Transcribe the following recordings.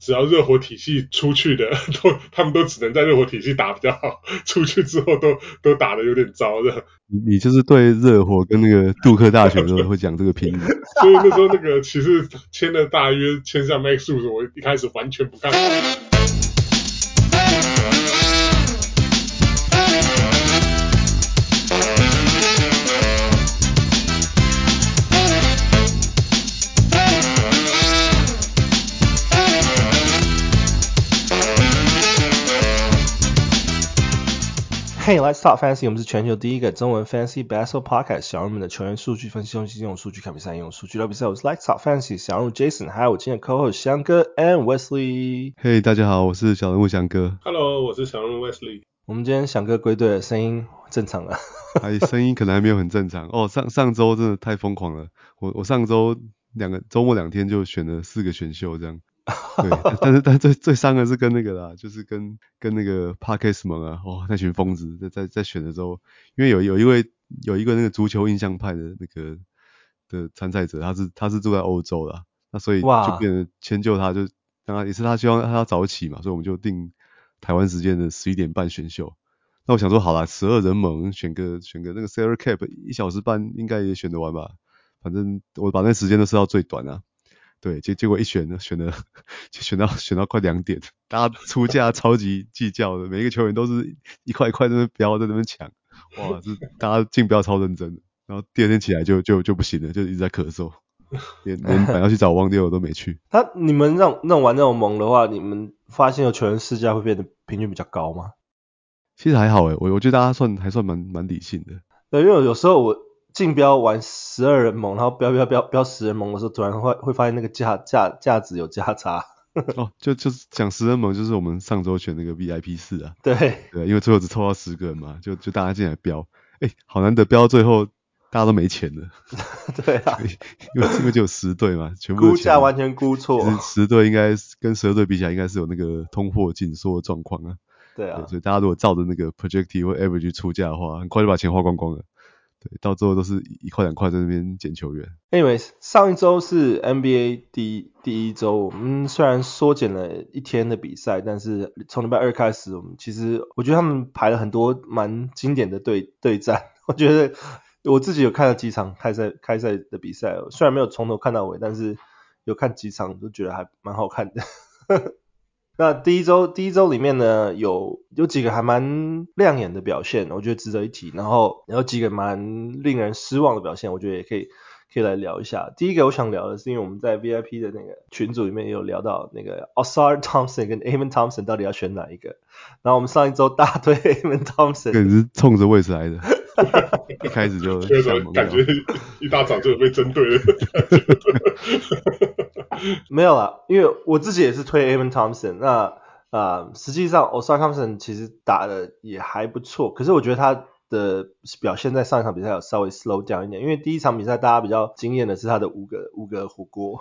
只要热火体系出去的，都他们都只能在热火体系打比较好，出去之后都都打的有点糟的。你你就是对热火跟那个杜克大学都会讲这个评语。所以那时候那个其实签了大约签下 Max Strus，我一开始完全不看好。Hey, let's talk fantasy。我们是全球第一个中文 fantasy basketball podcast。小人们的球员数据分析，用用数据看比赛，用数据聊比赛。我是 Let's talk fantasy 小人物 Jason，还有我今天的 co-host 翔哥 and Wesley。Hey，大家好，我是小人物翔哥。Hello，我是小人物 Wesley。我们今天翔哥归队了，声音正常了。还 声音可能还没有很正常哦。上上周真的太疯狂了，我我上周两个周末两天就选了四个选秀这样。对，但是但最最伤的是跟那个啦，就是跟跟那个 Parkes 们啊，哇，那群疯子在在在选的时候，因为有有一位有一个那个足球印象派的那个的参赛者，他是他是住在欧洲的，那所以就变成迁就他，就当然也是他希望他要早起嘛，所以我们就定台湾时间的十一点半选秀。那我想说好啦，十二人盟选个选个那个 Sarah Cap 一小时半应该也选得完吧，反正我把那时间都设到最短啊。对，结结果一选呢，选了就选到选到快两点，大家出 价超级计较的，每一个球员都是一块一块在那边标，在那边抢，哇，这大家竞标超认真的，然后第二天起来就就就不行了，就一直在咳嗽，连连本要去找汪迪我都没去。他你们让让玩那种盟的话，你们发现有球员市价会变得平均比较高吗？其实还好诶，我我觉得大家算还算蛮蛮理性的。对，因为有时候我。竞标玩十二人盟，然后标标标标十人盟的时候，突然会会发现那个价价价值有价差。哦，就就是讲十人盟，就是我们上周选那个 VIP 四啊。对对，因为最后只抽到十个人嘛，就就大家进来标，哎，好难得标到最后大家都没钱了。对啊，因为因为就有十队嘛，全部估价完全估错。十队应该跟十二队比起来，应该是有那个通货紧缩的状况啊。对啊对，所以大家如果照着那个 projective 或 average 出价的话，很快就把钱花光光了。对，到最后都是一块两块在那边捡球员。Anyways，上一周是 NBA 第第一周，我们虽然缩减了一天的比赛，但是从礼拜二开始，我们其实我觉得他们排了很多蛮经典的对对战。我觉得我自己有看了几场开赛开赛的比赛，虽然没有从头看到尾，但是有看几场都觉得还蛮好看的。那第一周，第一周里面呢，有有几个还蛮亮眼的表现，我觉得值得一提。然后有几个蛮令人失望的表现，我觉得也可以可以来聊一下。第一个我想聊的是，因为我们在 VIP 的那个群组里面也有聊到那个 Osar Thompson 跟 Amen Thompson 到底要选哪一个。然后我们上一周大 推 Amen Thompson，你是冲着位置来的。一开始就 感觉一大早就被针对了。没有啦，因为我自己也是推 Avon Thompson。那啊、呃，实际上 Ausar Thompson 其实打的也还不错，可是我觉得他的表现在上一场比赛有稍微 slow down 一点，因为第一场比赛大家比较惊艳的是他的五个五个火锅，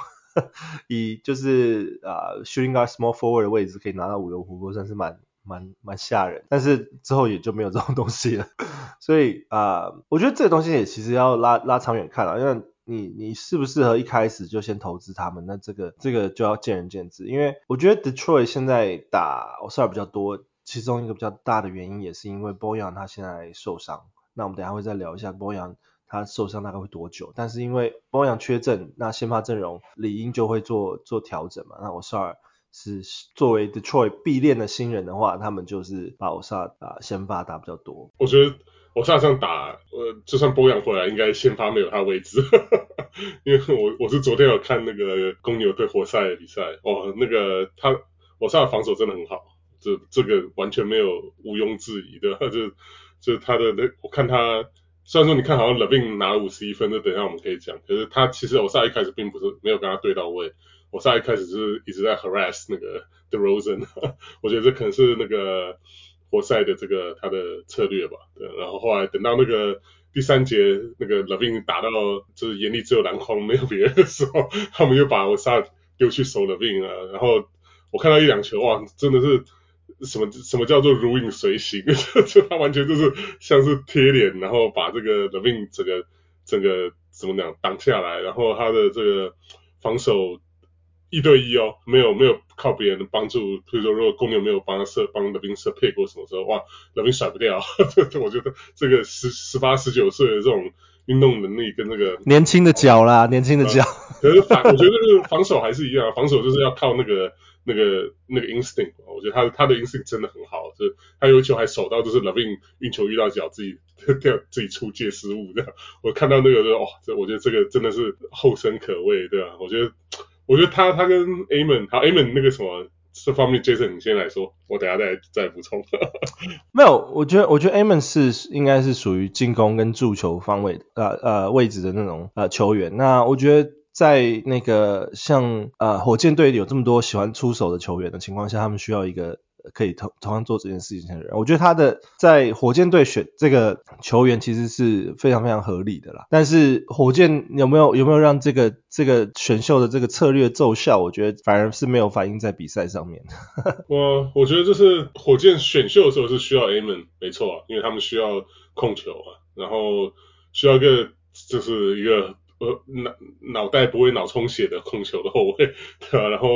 以就是啊、呃、shooting guard small forward 的位置可以拿到五个火锅，算是蛮。蛮蛮吓人，但是之后也就没有这种东西了，所以啊、我觉得这个东西也其实要拉拉长远看了，因为你你适不适合一开始就先投资他们，那这个这个就要见仁见智。因为我觉得 Detroit 现在打 Ausar 比较多，其中一个比较大的原因也是因为 Boyan 他现在受伤，那我们等下会再聊一下 Boyan 他受伤大概会多久，但是因为 Boyan 缺阵，那先发阵容理应就会做做调整嘛，那 Ausar 是作为 Detroit 必练的新人的话，他们就是把欧萨打先发打比较多。我觉得欧萨这样打，呃，就算波扬回来，应该先发没有他位置，因为我我是昨天有看那个公牛对活塞的比赛，哦，那个他欧萨的防守真的很好，这这个完全没有毋庸置疑的，就就他的那我看他，虽然说你看好像 Levin 拿了五十一分，那等一下我们可以讲，可是他其实欧萨一开始并不是没有跟他对到位。我上一开始是一直在 harass 那个 DeRozan，我觉得这可能是那个活塞的这个他的策略吧。对，然后后来等到那个第三节那个 Levin 打到就是眼里只有篮筐没有别人的时候，他们又把我杀丢去守 Levine 啊。然后我看到一两球，哇，真的是什么什么叫做如影随形，就他完全就是像是贴脸，然后把这个 Levin 整个整个怎么讲挡下来，然后他的这个防守。一对一哦，没有没有靠别人的帮助，比如说如果公牛没有帮他设帮 LaVine 设配过什么时候，哇，LaVine 甩不掉，我觉得这个十十八十九岁的这种运动能力跟那个年轻的脚啦，年轻的脚，可是反我觉得这个防守还是一样，防守就是要靠那个。那个那个 instinct，我觉得他他的 instinct 真的很好，就是他有一球还守到，就是 LaVine 运球遇到脚自己掉自己出界失误这样。我看到那个就哇，这我觉得这个真的是后生可畏，对吧？我觉得我觉得他他跟 Amon 好 Amon 那个什么这方面，Jason 你先来说，我等下再再补充。没有，我觉得我觉得 Amon 是应该是属于进攻跟助球方位呃呃位置的那种呃球员。那我觉得。在那个像呃火箭队有这么多喜欢出手的球员的情况下，他们需要一个可以同同样做这件事情的人。我觉得他的在火箭队选这个球员其实是非常非常合理的啦。但是火箭有没有有没有让这个这个选秀的这个策略奏效？我觉得反而是没有反映在比赛上面。我我觉得就是火箭选秀的时候是需要 Amen 没错啊，因为他们需要控球啊，然后需要一个就是一个。呃，脑脑袋不会脑充血的控球的后卫，对吧？然后，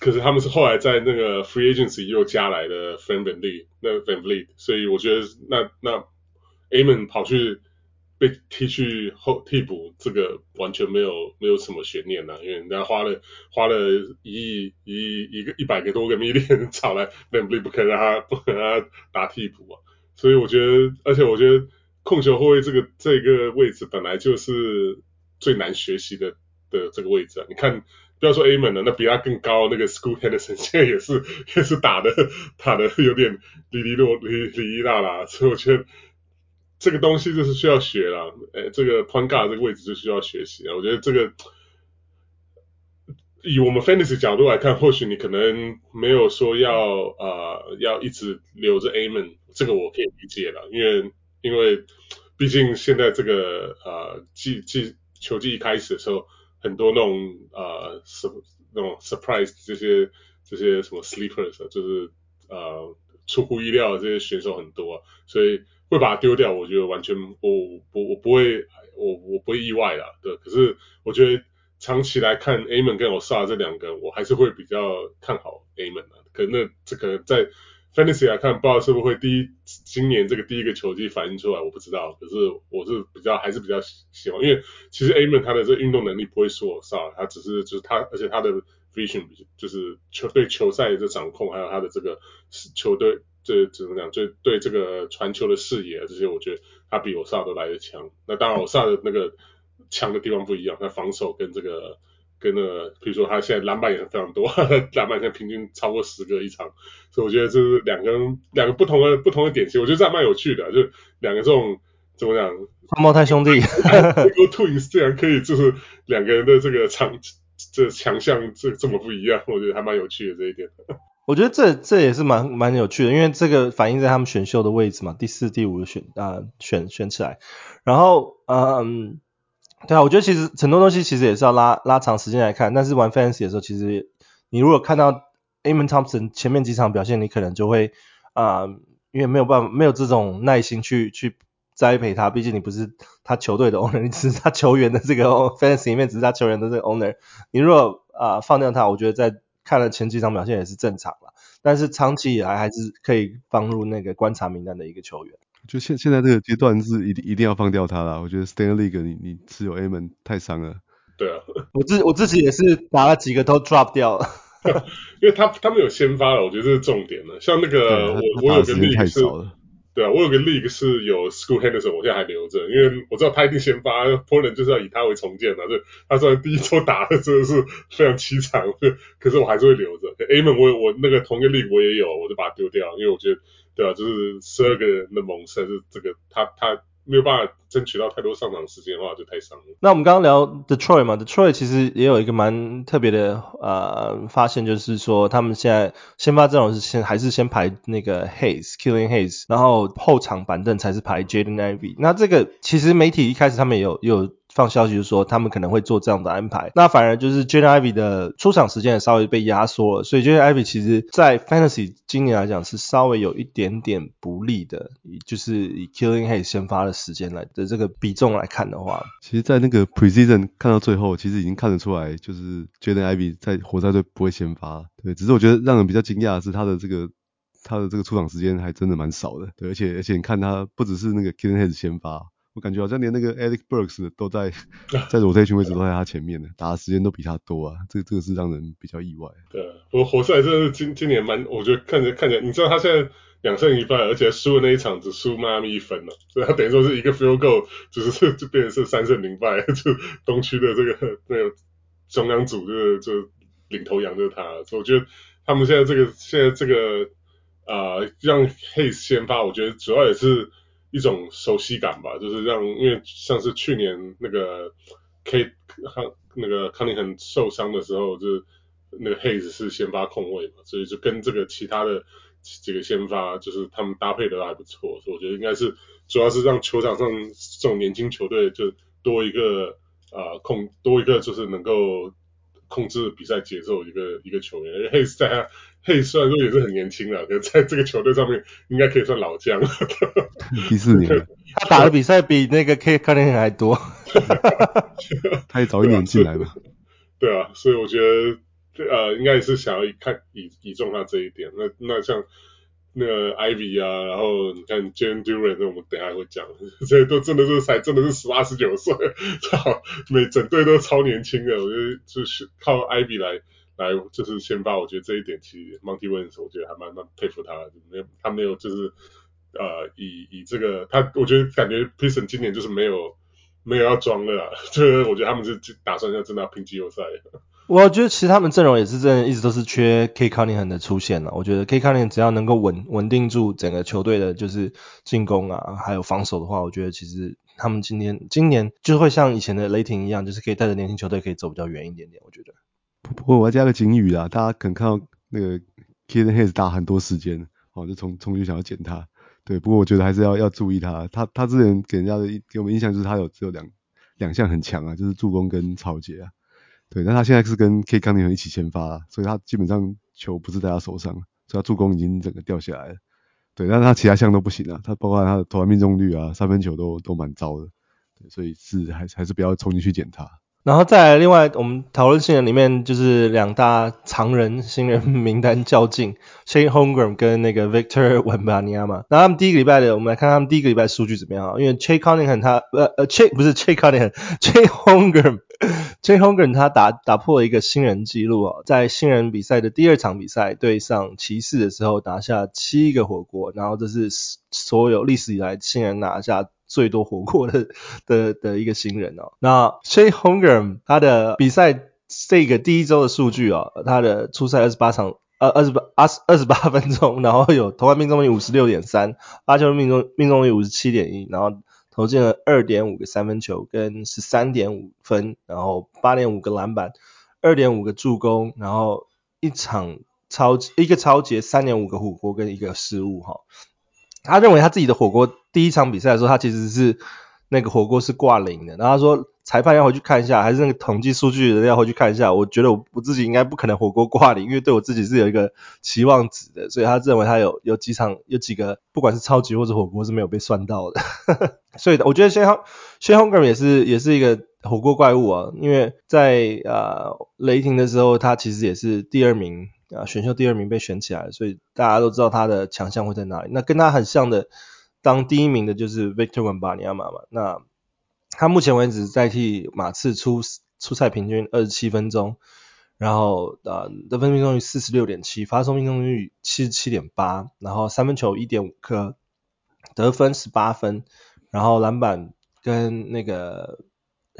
可是他们是后来在那个 free agency 又加来的 Fred VanVleet 那 VanVleet，所以我觉得那那 Amen 跑去被踢去后替补，这个完全没有没有什么悬念呐、啊，因为人家花了花了一亿一亿一个一百个多个 million 找来 VanVleet 不肯让他不肯让他打替补啊，所以我觉得，而且我觉得。控球后卫这个这个位置本来就是最难学习的的这个位置啊！你看，不要说 Amen 了，那比他更高那个 School Henderson 现在也是也是打的打的有点哩哩落哩哩哩啦啦，所以我觉得这个东西就是需要学了。哎，这个 Point Guard 这个位置就需要学习啊！我觉得这个以我们 Fantasy 角度来看，或许你可能没有说要呃要一直留着 Amen，这个我可以理解了，因为。因为毕竟现在这个呃季季球季一开始的时候，很多那种呃 sur 那种 surprise 这些这些什么 sleepers 就是呃出乎意料的这些选手很多，所以会把它丢掉，我觉得完全我我我不会我我不意外啦，对。可是我觉得长期来看，Amen 跟 Ausar 这两个，我还是会比较看好 Amen 的。可能那这个在。Fantasy 来看，不知道是不是会第一今年这个第一个球季反映出来，我不知道。可是我是比较还是比较喜欢，因为其实 Amen 他的这运动能力不会输我少，他只是就是他，而且他的 vision 就是球对球赛的掌控，还有他的这个球队这怎么讲，就对这个传球的视野这些，我觉得他比我少都来得强。那当然我少的那个强的地方不一样，他防守跟这个。跟那个，比如说他现在篮板也非常多，篮板现在平均超过十个一场，所以我觉得这是两个两个不同的不同的典型，我觉得这样蛮有趣的，就两个这种怎么讲，双胞胎兄弟，Twins 竟然可以就是两个人的这个强这强项这这么不一样，我觉得还蛮有趣的这一点。我觉得这这也是蛮蛮有趣的，因为这个反映在他们选秀的位置嘛，第四、第五选啊、呃、选选起来，然后嗯。对啊，我觉得其实很多东西其实也是要拉拉长时间来看，但是玩 Fantasy 的时候，其实你如果看到 Amon Thompson 前面几场表现，你可能就会啊、因为没有办法，没有这种耐心去去栽培他，毕竟你不是他球队的 owner，你只是他球员的这个 Fantasy 里面只是他球员的这个 owner，你如果啊、放掉他，我觉得在看了前几场表现也是正常了，但是长期以来还是可以放入那个观察名单的一个球员。就现现在这个阶段是一定一定要放掉他了，我觉得 Stanley League 你你持有 Amen 太伤了。对啊，我自我自己也是打了几个都 drop 掉了，因为他他们有先发了，我觉得这是重点了。像那个我我有个 league 是，对啊，我有个 league 是有 School Henderson，我现在还留着，因为我知道他一定先发，Portland 就是要以他为重建嘛，就他虽然第一周打的真的是非常凄惨，可是我还是会留着。A 门我我那个同一个 league 我也有，我就把它丢掉，因为我觉得。对啊，就是十二个人的猛射，是这个他他没有办法争取到太多上场时间的话，就太伤了。那我们刚刚聊 Detroit 嘛，Detroit 其实也有一个蛮特别的呃发现，就是说他们现在先发阵容是先还是先排那个 Hayes，Killing Hayes，然后后场板凳才是排 Jaden Ivey。那这个其实媒体一开始他们也有有。放消息，就说他们可能会做这样的安排。那反而就是 Jaden Ivy 的出场时间也稍微被压缩了，所以 Jaden Ivy 其实在 Fantasy 今年来讲是稍微有一点点不利的，就是以 Killian Hayes 先发的时间来的这个比重来看的话，其实，在那个 Precision 看到最后，其实已经看得出来，就是 Jaden Ivy 在活塞队不会先发。对，只是我觉得让人比较惊讶的是他的这个。他的这个出场时间还真的蛮少的，对，而且而且你看他不只是那个 Killian Hayes 先发，我感觉好像连那个 Alex Burks 都在 在 rotation 位置都在他前面的，打的时间都比他多啊，这这个是让人比较意外。对，不过活塞真的是今今年蛮，我觉得看着看着，你知道他现在两胜一败，而且输的那一场只输迈阿密一分了，所以他等于说是一个 field goal，就是就变成是三胜零败，就东区的这个那个中央组就是就领头羊就是他，所以我觉得他们现在这个现在这个。啊、呃，让 Hayes 先发，我觉得主要也是一种熟悉感吧，就是让，因为像是去年那个 K 康那个康宁很受伤的时候，就是那个 Hayes 是先发控卫嘛，所以就跟这个其他的几个先发，就是他们搭配的还不错，所以我觉得应该是主要是让球场上这种年轻球队就多一个啊、呃、控多一个就是能够。控制比赛节奏一个一个球员，因为 Hayes 在他 Hayes 虽然说也是很年轻了，可是在这个球队上面应该可以算老将了。第四年，他打的比赛比那个 Cade Cunningham 还多，他也早一年进来吧。对啊，所以我觉得呃，应该也是想要看倚倚重他这一点。那那像。那个 Ivy 啊，然后你看 Jalen Duren，那我们等下会讲，这些都真的是才真的是十八十九岁，操，每整队都超年轻的，我觉得就是靠 Ivy 来来就是先发，我觉得这一点其实 Monty Williams 我觉得还蛮蛮佩服他的，没有他没有就是呃以以这个他，我觉得感觉 Piston 今年就是没有没有要装了啦，就 是我觉得他们是打算要真的要拼季后赛。我觉得其实他们阵容也是真的，一直都是缺 K-CONINN 的出现了。我觉得 K-CONINN 只要能够稳稳定住整个球队的，就是进攻啊，还有防守的话，我觉得其实他们今天今年就会像以前的雷霆一样，就是可以带着年轻球队可以走比较远一点点。我觉得。不过我要加个警语啊，大家可能看到那个 Killian Hayes 打很多时间，哦，就从从就想要捡他。对，不过我觉得还是要要注意他。他他之前给人家的给我们印象就是他有只有两两项很强啊，就是助攻跟抄截啊。对，但他现在是跟 K 康尼一起先发，所以他基本上球不是在他手上，所以他助攻已经整个掉下来了。对，但是他其他项都不行啊，他包括他的投篮命中率啊、三分球都都蛮糟的，对，所以是还是还是不要冲进去捡他。然后再来，另外我们讨论新人里面就是两大常人新人名单较劲，Chet Holmgren 跟那个 Victor Wembanyama。那他们第一个礼拜的，我们来看他们第一个礼拜数据怎么样啊？因为 Chet Cunningham 他呃呃 Chet 不是 Chet Cunningham，Chet Holmgren，Chet Holmgren 他打打破了一个新人纪录啊，在新人比赛的第二场比赛对上骑士的时候拿下七个火锅，然后这是所有历史以来新人拿下。最多火锅的 的的一个新人哦，那 Chet Holmgren 他的比赛这个第一周的数据哦，他的出赛二十八场，呃二十八二十二十八分钟，然后有投篮命中率五十六点三，发球命中命中率五十七点一，然后投进了二点五个三分球跟十三点五分，然后八点五个篮板，二点五个助攻，然后一场超一个抄截三点五个火锅跟一个失误哈。他认为他自己的火锅第一场比赛的时候，他其实是那个火锅是挂零的。然后他说裁判要回去看一下，还是那个统计数据的要回去看一下。我觉得我我自己应该不可能火锅挂零，因为对我自己是有一个期望值的。所以他认为他有有几场有几个不管是超级或者火锅是没有被算到的。所以我觉得 Chet Holmgren 也是也是一个火锅怪物啊，因为在呃雷霆的时候，他其实也是第二名。啊，选秀第二名被选起来，所以大家都知道他的强项会在哪里。那跟他很像的，当第一名的就是 Victor Wembanyama 嘛。那他目前为止在替马刺出出赛平均二十七分钟，然后呃得分命中率四十六点七，发送命中率七十七点八，然后三分球一点五颗，得分十八分，然后篮板跟那个。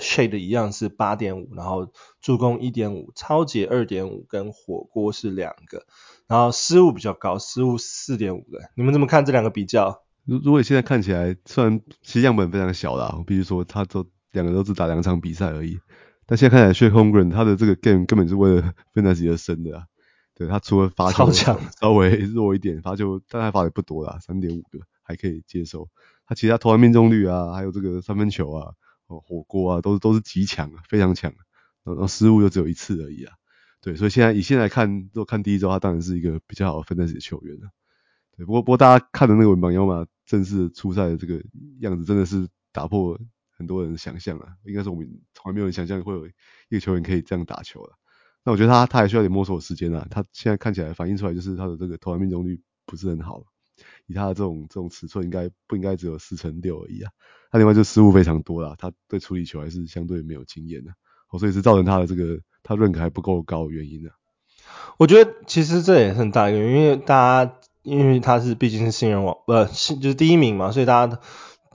Shade 一样是八点五，然后助攻一点五，抄截二点五，跟火锅是两个，然后失误比较高，失误四点五个。你们怎么看这两个比较？如如果现在看起来，虽然其实样本非常小啦，我必须说他都两个都只打两场比赛而已，但现在看起来 Chet Holmgren 他的这个 game 根本是为了 Fantasy 而生的啊。对，他除了罚球稍微弱一点，罚球但他罚的不多啦，三点五个还可以接受。他其他投篮命中率啊，还有这个三分球啊。哦火锅啊，都都是极强啊，非常强，然后失误就只有一次而已啊。对，所以现在以现在看，如果看第一周，他当然是一个比较好的分担的球员了。不过不过大家看的那个文班亚马正式出赛的这个样子，真的是打破很多人想象啊。应该是我们从来没有人想象会有一个球员可以这样打球了。那我觉得他他还需要点摸索的时间啊。他现在看起来反映出来就是他的这个投篮命中率不是很好，以他的这种这种尺寸，应该不应该只有四成六而已啊。他另外就失误非常多啦，他对处理球还是相对没有经验的，哦，所以是造成他的这个。他认可还不够高的原因呢、啊？我觉得其实这也是很大一个原因，因为大家因为他是毕竟是新人王，不呃，就是第一名嘛，所以大家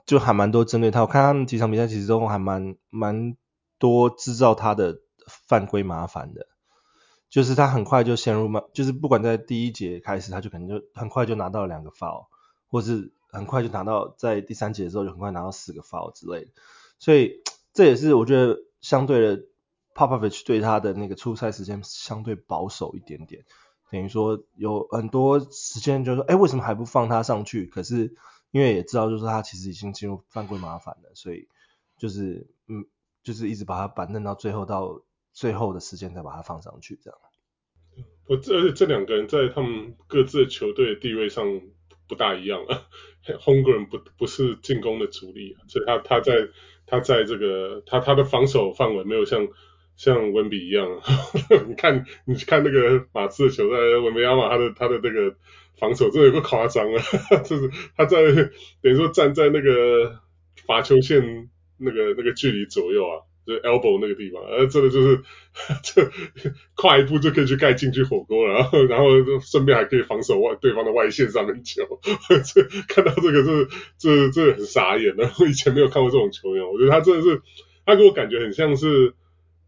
就还蛮多针对他。我看他们几场比赛其实都还蛮蛮多制造他的犯规麻烦的，就是他很快就陷入嘛，就是不管在第一节开始，他就可能就很快就拿到了两个 foul，或是很快就拿到在第三节的时候就很快拿到四个 foul 之类的，所以 这也是我觉得相对的。Popovich 对他的那个出赛时间相对保守一点点，等于说有很多时间就是说，哎，为什么还不放他上去？可是因为也知道，就是他其实已经进入犯规麻烦了，所以就是嗯，就是一直把他板凳到最后到最后的时间再把他放上去这样。我这而且这两个人在他们各自的球队地位上不大一样啊。h o n g r e n 不不是进攻的主力，所以他他在他在这个他他的防守范围没有像。像温比一样，你看，你去看那个马刺的球赛，文班亚马他的他的那个防守真的有个夸张啊，就是他在等于说站在那个罚球线那个那个距离左右啊，就是 elbow 那个地方，呃，真的就是这跨一步就可以去盖进去火锅，然后然后顺便还可以防守外对方的外线上面球，这看到这个是这这很傻眼的，我以前没有看过这种球员，我觉得他真的是，他给我感觉很像是。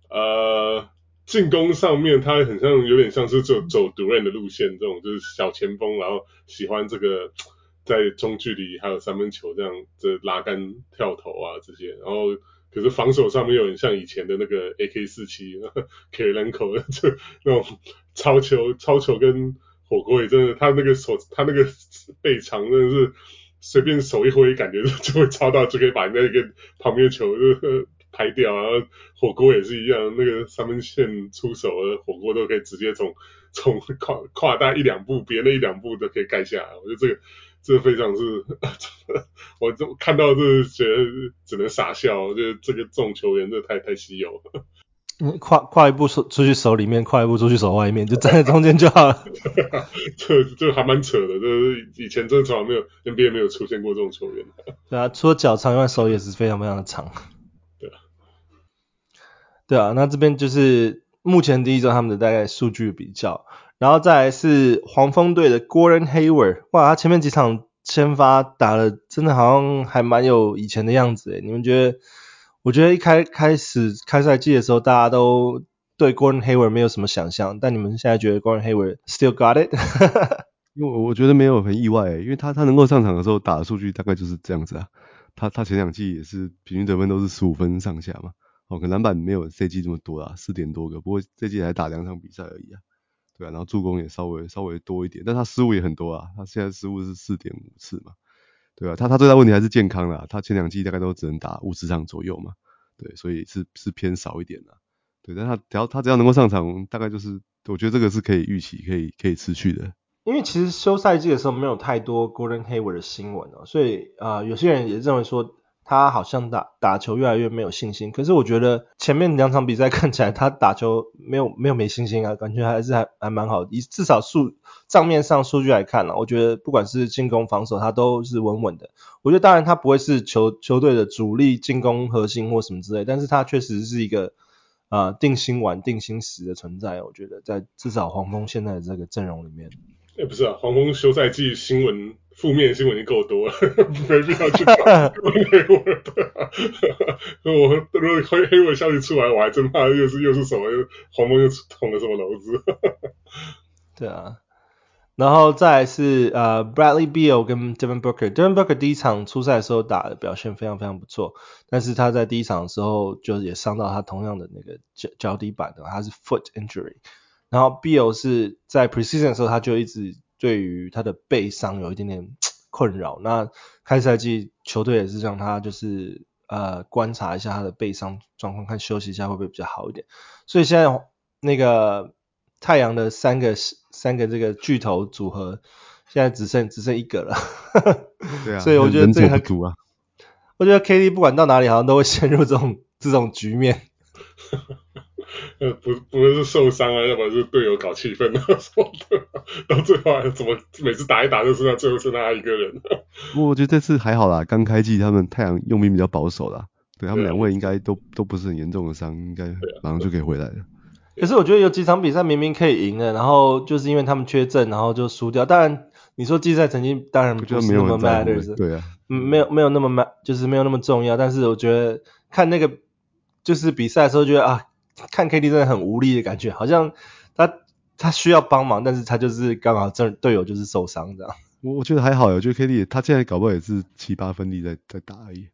呃，进攻上面他很像，有点像是走走毒人的路线，这种就是小前锋，然后喜欢这个 在中距离还有三分球这样这拉杆跳投啊这些，然后可是防守上面有点像以前的那个 AK47 Kirilenko 就那种抄球抄球跟火锅也真的，他那个手他那个背长真的是随便手一挥，感觉就会抄到，就可以把那个旁边球就。拍掉，然后火锅也是一样，那个三分线出手的火锅都可以直接从从跨跨大一两步，别那一两步都可以盖下来。我觉得这个这个非常是，我就看到这觉得只能傻笑。我觉得这个这种球员真的太太稀有了。跨跨一步出出去手里面，跨一步出去手外面，就站在中间就好了。这这还蛮扯的，就是以前真的从来没有 NBA 没有出现过这种球员。对啊，除了脚长以外，手也是非常非常的长。对啊，那这边就是目前第一周他们的大概数据比较，然后再来是黄蜂队的 Gordon Hayward，哇，他前面几场先发打的真的好像还蛮有以前的样子诶，你们觉得？我觉得一开开始开赛季的时候，大家都对 Gordon Hayward 没有什么想象，但你们现在觉得 Gordon Hayward still got it？因为我觉得没有很意外，因为他他能够上场的时候打的数据大概就是这样子啊，他他前两季也是平均得分都是十五分上下嘛。哦，可能篮板没有这季这么多啦，四点多个，不过这季才打两场比赛而已啊，对啊，然后助攻也稍微稍微多一点，但他失误也很多啊，他现在失误是四点五次嘛，对啊，他他最大问题还是健康啦，他前两季大概都只能打五十场左右嘛，对，所以是是偏少一点啦，对，但他只要他只要能够上场，大概就是我觉得这个是可以预期，可以可以持续的。因为其实休赛季的时候没有太多 Gordon Hayward 的新闻哦，所以啊、有些人也认为说。他好像打打球越来越没有信心，可是我觉得前面两场比赛看起来他打球没有没有没信心啊，感觉还是还还蛮好，以至少数账面上数据来看了，我觉得不管是进攻防守他都是稳稳的。我觉得当然他不会是球球队的主力进攻核心或什么之类，但是他确实是一个啊、呃、定心丸定心石的存在。我觉得在至少黄蜂现在的这个阵容里面，也、欸、不是啊，黄蜂休赛季新闻。负面新闻已经够多了，没必要去讲黑尾。我如果黑黑我消息出来，我还真怕又是又是什么，又黄蜂又捅了什么篓子。对啊，然后再来是呃 Bradley Beal 跟 Devin Booker，Devin Booker 第一场初赛的时候打的表现非常非常不错，但是他在第一场的时候就也伤到他同样的那个脚脚底板的，他是 foot injury。然后 Bill 是在 Precision 的时候他就一直。对于他的背伤有一点点 困扰，那开赛季球队也是让他就是呃观察一下他的背伤状况，看休息一下会不会比较好一点。所以现在那个太阳的三个三个这个巨头组合，现在只剩只剩一个了。对啊，所以我觉得这个很啊。我觉得 KD 不管到哪里，好像都会陷入这种这种局面。呃，不，不是受伤啊，要不然就是队友搞气氛啊什么的，到最后还怎么每次打一打就剩下最后剩他一个人。不过我觉得这次还好啦，刚开季他们太阳用兵比较保守啦，对他们两位应该都都不是很严重的伤，应该马上就可以回来了。可是我觉得有几场比赛明明可以赢的，然后就是因为他们缺阵，然后就输掉。当然你说季赛成绩当然不是那么 matters，对啊，嗯，没有没有那么 mat，就是没有那么重要。但是我觉得看那个就是比赛的时候，觉得啊。看 KD 真的很无力的感觉，好像他他需要帮忙，但是他就是刚好这队友就是受伤这样。我我觉得还好，我觉得 KD 他现在搞不好也是七八分力在在打而已。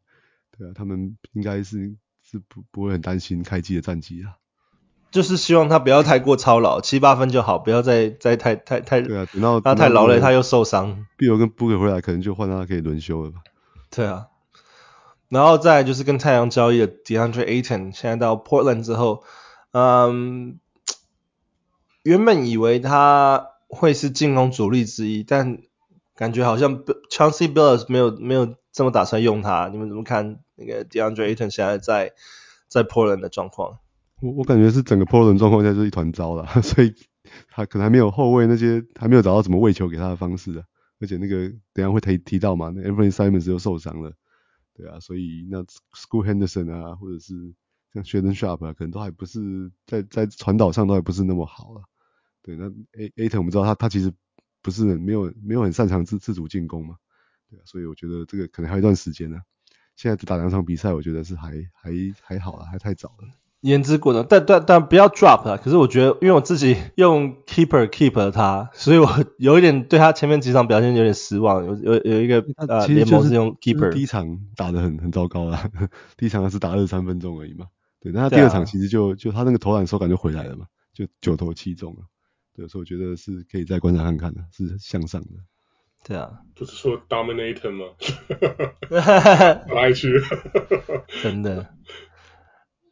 对啊，他们应该是是不不会很担心开机的战绩啊。就是希望他不要太过操劳，七八分就好，不要再再太太太。对啊，等到他太劳累，他又受伤。比如跟 Booker 回来，可能就换他可以轮休了吧。对啊。然后再来就是跟太阳交易的 DeAndre Ayton，现在到 Portland 之后，嗯，原本以为他会是进攻主力之一，但感觉好像 Chancey b i l l s 没有没有这么打算用他。你们怎么看那个 DeAndre Ayton 现在在在 Portland 的状况？我我感觉是整个 Portland 状况现在就是一团糟了，所以他可能还没有后卫那些还没有找到怎么喂球给他的方式啊，而且那个等下会提提到嘛，那 Anthony Simons 又受伤了。对啊，所以那 School Henderson 啊，或者是像 Shaedon Sharpe 啊，可能都还不是在在传导上都还不是那么好了。对，那 A A t o n 我们知道他他其实不是很没有没有很擅长自自主进攻嘛。对啊，所以我觉得这个可能还有一段时间呢。现在只打两场比赛，我觉得是还还还好了，还太早了。言之过早，但但但不要 drop 啊！可是我觉得，因为我自己 用 keeper keep 了他，所以我 有一点对他前面几场表现有点失望。有有有一个呃联盟是用 keeper，第一场打得很很糟糕啦，第一场是打二十三分钟而已嘛。对，那他第二场其实就、啊、就他那个投篮手感就回来了嘛，就九投七中了。对，所以我觉得是可以再观察看看的，是向上的。对啊，不是说 dominator 吗？来去，真的。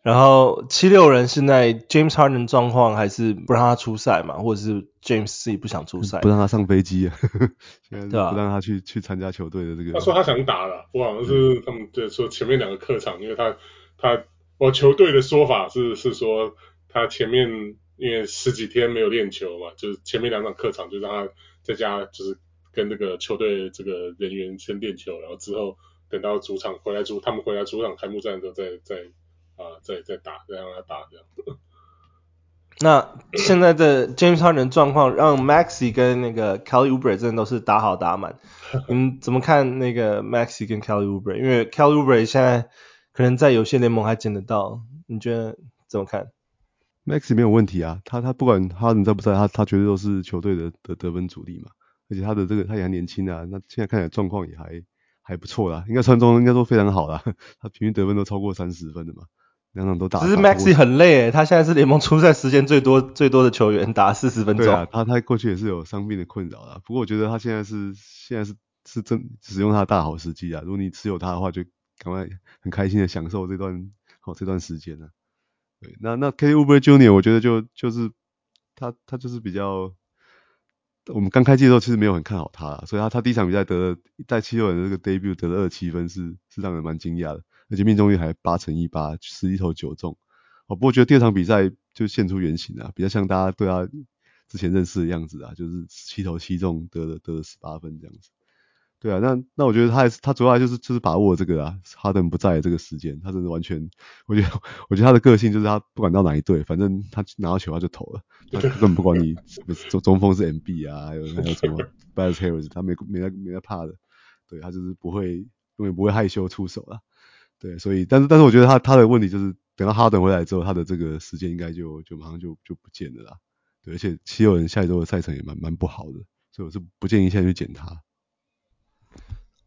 然后七六人现在 James Harden 状况还是不让他出赛嘛，或者是 James 自己不想出赛，不让他上飞机啊，现在不让他去去参加球队的这个。他说他想打了，我好像是他们对说前面两个客场，因为他他我球队的说法是是说他前面因为十几天没有练球嘛，就是前面两场客场就让他在家就是跟那个球队这个人员先练球，然后之后等到主场回来主他们回来主场开幕战的时候再再。啊，再再打，再让他打这样。那现在的 James Harden 状况，让 Maxey 跟那个 Kelly Oubre 真的都是打好打满。你怎么看那个 Maxey 跟 Kelly Oubre？因为 Kelly Oubre 现在可能在有些联盟还捡得到，你觉得怎么看？Maxey 没有问题啊，他他不管 Harden 在不在，他他绝对都是球队的的得分主力嘛。而且他的这个他也还年轻啊，那现在看起来状况也还还不错啦，应该传中应该说非常好啦，他平均得分都超过三十分的嘛。两场都打，只是 Maxey 很累诶，他现在是联盟出赛时间最多 最多的球员，打四十分钟。对啊，他他过去也是有伤病的困扰啦。不过我觉得他现在是现在是是真使用他的大好时机啊。如果你持有他的话，就赶快很开心的享受这段好这段时间呢。对，那那 Kelly Oubre Jr. 我觉得就就是他他就是比较，我们刚开季的时候其实没有很看好他，所以他他第一场比赛得了在七六人的这个 debut 得了二十七分是是让人蛮惊讶的。而且命中率还八成一八，十一投九中。哦，不过觉得第二场比赛就现出原形啊，比较像大家对他之前认识的样子啊，就是七投七中，得了得了十八分这样子。对啊，那那我觉得他还是他主要就是就是把握这个啊，哈登不在的这个时间，他真的完全，我觉得我觉得他的个性就是他不管到哪一队，反正他拿到球他就投了，他根本不管你中中锋是 MB 啊，还有还有什么 b a s Harris，他没没在没在怕的，对他就是不会永远不会害羞出手了。对，所以，但是，但是，我觉得他他的问题就是，等到哈登回来之后，他的这个时间应该就就马上就就不见了啦。对，而且七六人下一周的赛程也蛮蛮不好的，所以我是不建议现在去捡他。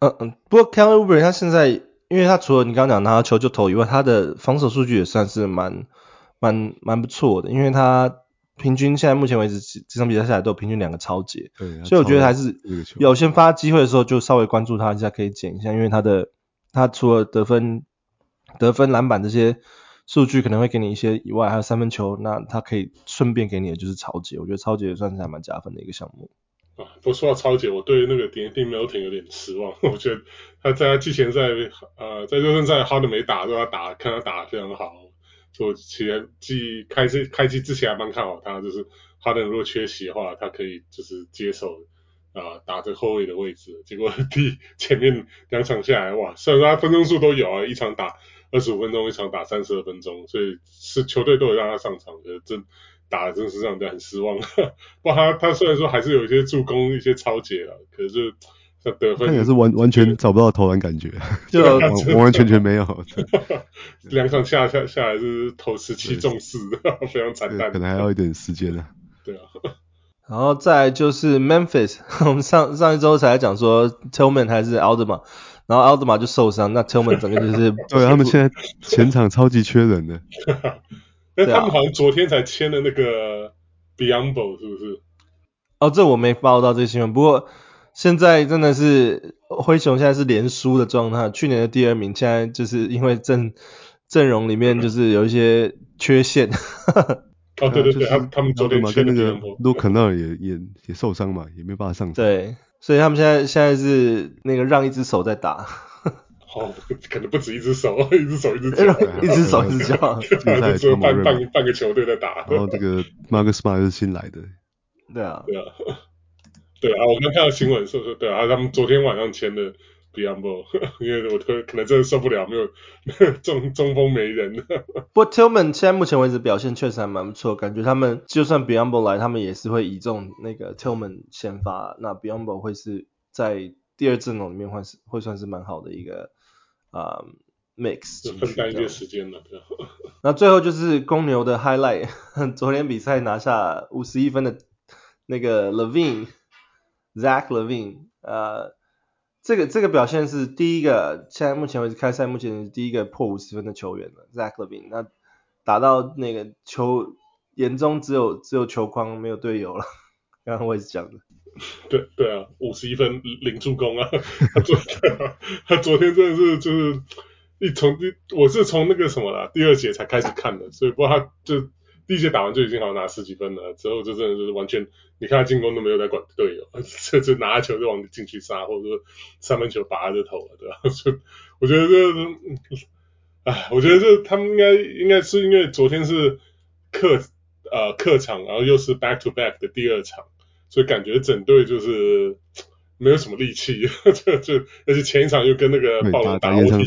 嗯嗯，不过 Kelly Oubre 他现在，因为他除了你刚刚讲拿到球就投以外，他的防守数据也算是蛮蛮蛮不错的，因为他平均现在目前为止这场比赛下来都有平均两个超节，对，所以我觉得还是有先发机会的时候就稍微关注他一下，可以捡一下，因为他的。他除了得分得分、篮板这些数据可能会给你一些以外，还有三分球，那他可以顺便给你的就是超节，我觉得超节也算是还蛮加分的一个项目。啊，不说到超姐，我对那个 d a n t y Melton 有点失望。我觉得他在他季前赛，呃，在热身赛哈登没打，让他打，看他打得非常好。就其实季开季开季之前还蛮看好他，就是哈登如果缺席的话，他可以就是接手啊、打这后卫的位置。结果 第前面两场下来，哇，虽然说他分钟数都有啊，一场打二十五分钟，一场打三十二分钟，所以是球队都有让他上场的，真。打的真是让人很失望，不过他他虽然说还是有一些助攻、一些抄截了，可是他得分也是完完全找不到投篮感觉，就完完全全没有。两场下下下来是投十七中四，非常惨淡。可能还要一点时间呢。对啊。然后再就是 Memphis，我们上上一周才讲说 Tillman 还是 Aldama，然后 Aldama 就受伤，那 Tillman 整个就是对他们现在前场超级缺人的。那他们好像昨天才签了那个 Biyombo 是不是？哦，这我没报到这个新闻。不过现在真的是灰熊现在是连输的状态，去年的第二名现在就是因为阵阵容里面就是有一些缺陷。哦，对对对，他他们昨天嘛跟那个 Luke Kennard 也也也受伤嘛，也没办法上场。对，所以他们现在现在是那个让一只手在打。哦，可能不止一只手，一只手一只脚，一只手一只脚，只有半半半个球队在打。然后这个 Marcus Smart 是新来的。对啊，对啊，对啊，我刚看到新闻说说，对啊，他们昨天晚上签的 Biyombo，因为我可可能真的受不了，没有中中锋没人。不过 Tillman 现在目前为止表现确实还蛮不错，感觉他们就算 Biyombo 来，他们也是会倚重那个 Tillman 先发，那 Biyombo 会是在第二阵容里面会是会算是蛮好的一个。啊、um,，mix 分担一些时间了，对。那最后就是公牛的 highlight，昨天比赛拿下五十一分的那个 Levine，Zach Levine，呃，这个这个表现是第一个，现在目前为止开赛目前是第一个破五十分的球员了，Zach Levine，那打到那个球眼中只有只有球框没有队友了，刚刚我也是讲的。对对啊，五十一分零助攻啊！他昨天他昨天真的是就是一从我是从那个什么啦，第二节才开始看的，所以不过他就第一节打完就已经好像拿十几分了，之后就真的就是完全你看他进攻都没有在管队友，这就拿球就往进去杀，或者说三分球拔着投了，对吧？所以我觉得这哎，我觉得这他们应该应该是因为昨天是客呃客场，然后又是 back to back 的第二场。所以感觉整队就是没有什么力气，就就而且前一场又跟那个暴龙打 OT，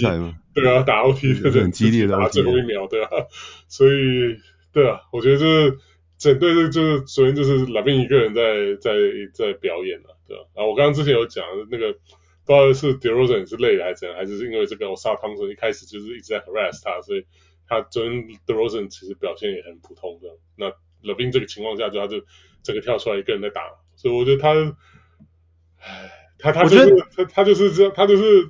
对啊，打 OT 就是很激烈的打最后一秒，对啊，所以对啊，我觉得就是整队就就是首先就是 LaVine 一个人在在在表演了，对吧？然后我刚刚之前有讲那个不知道是 DeRozan 是累了还是怎样，还是因为这个 Ausar Thompson 一开始就是一直在 harass 他，所以他昨天 DeRozan 其实表现也很普通的。那 LaVine 这个情况下就他就。整个跳出来一个人在打，所以我觉得他，唉，他他就是他他就是这他就是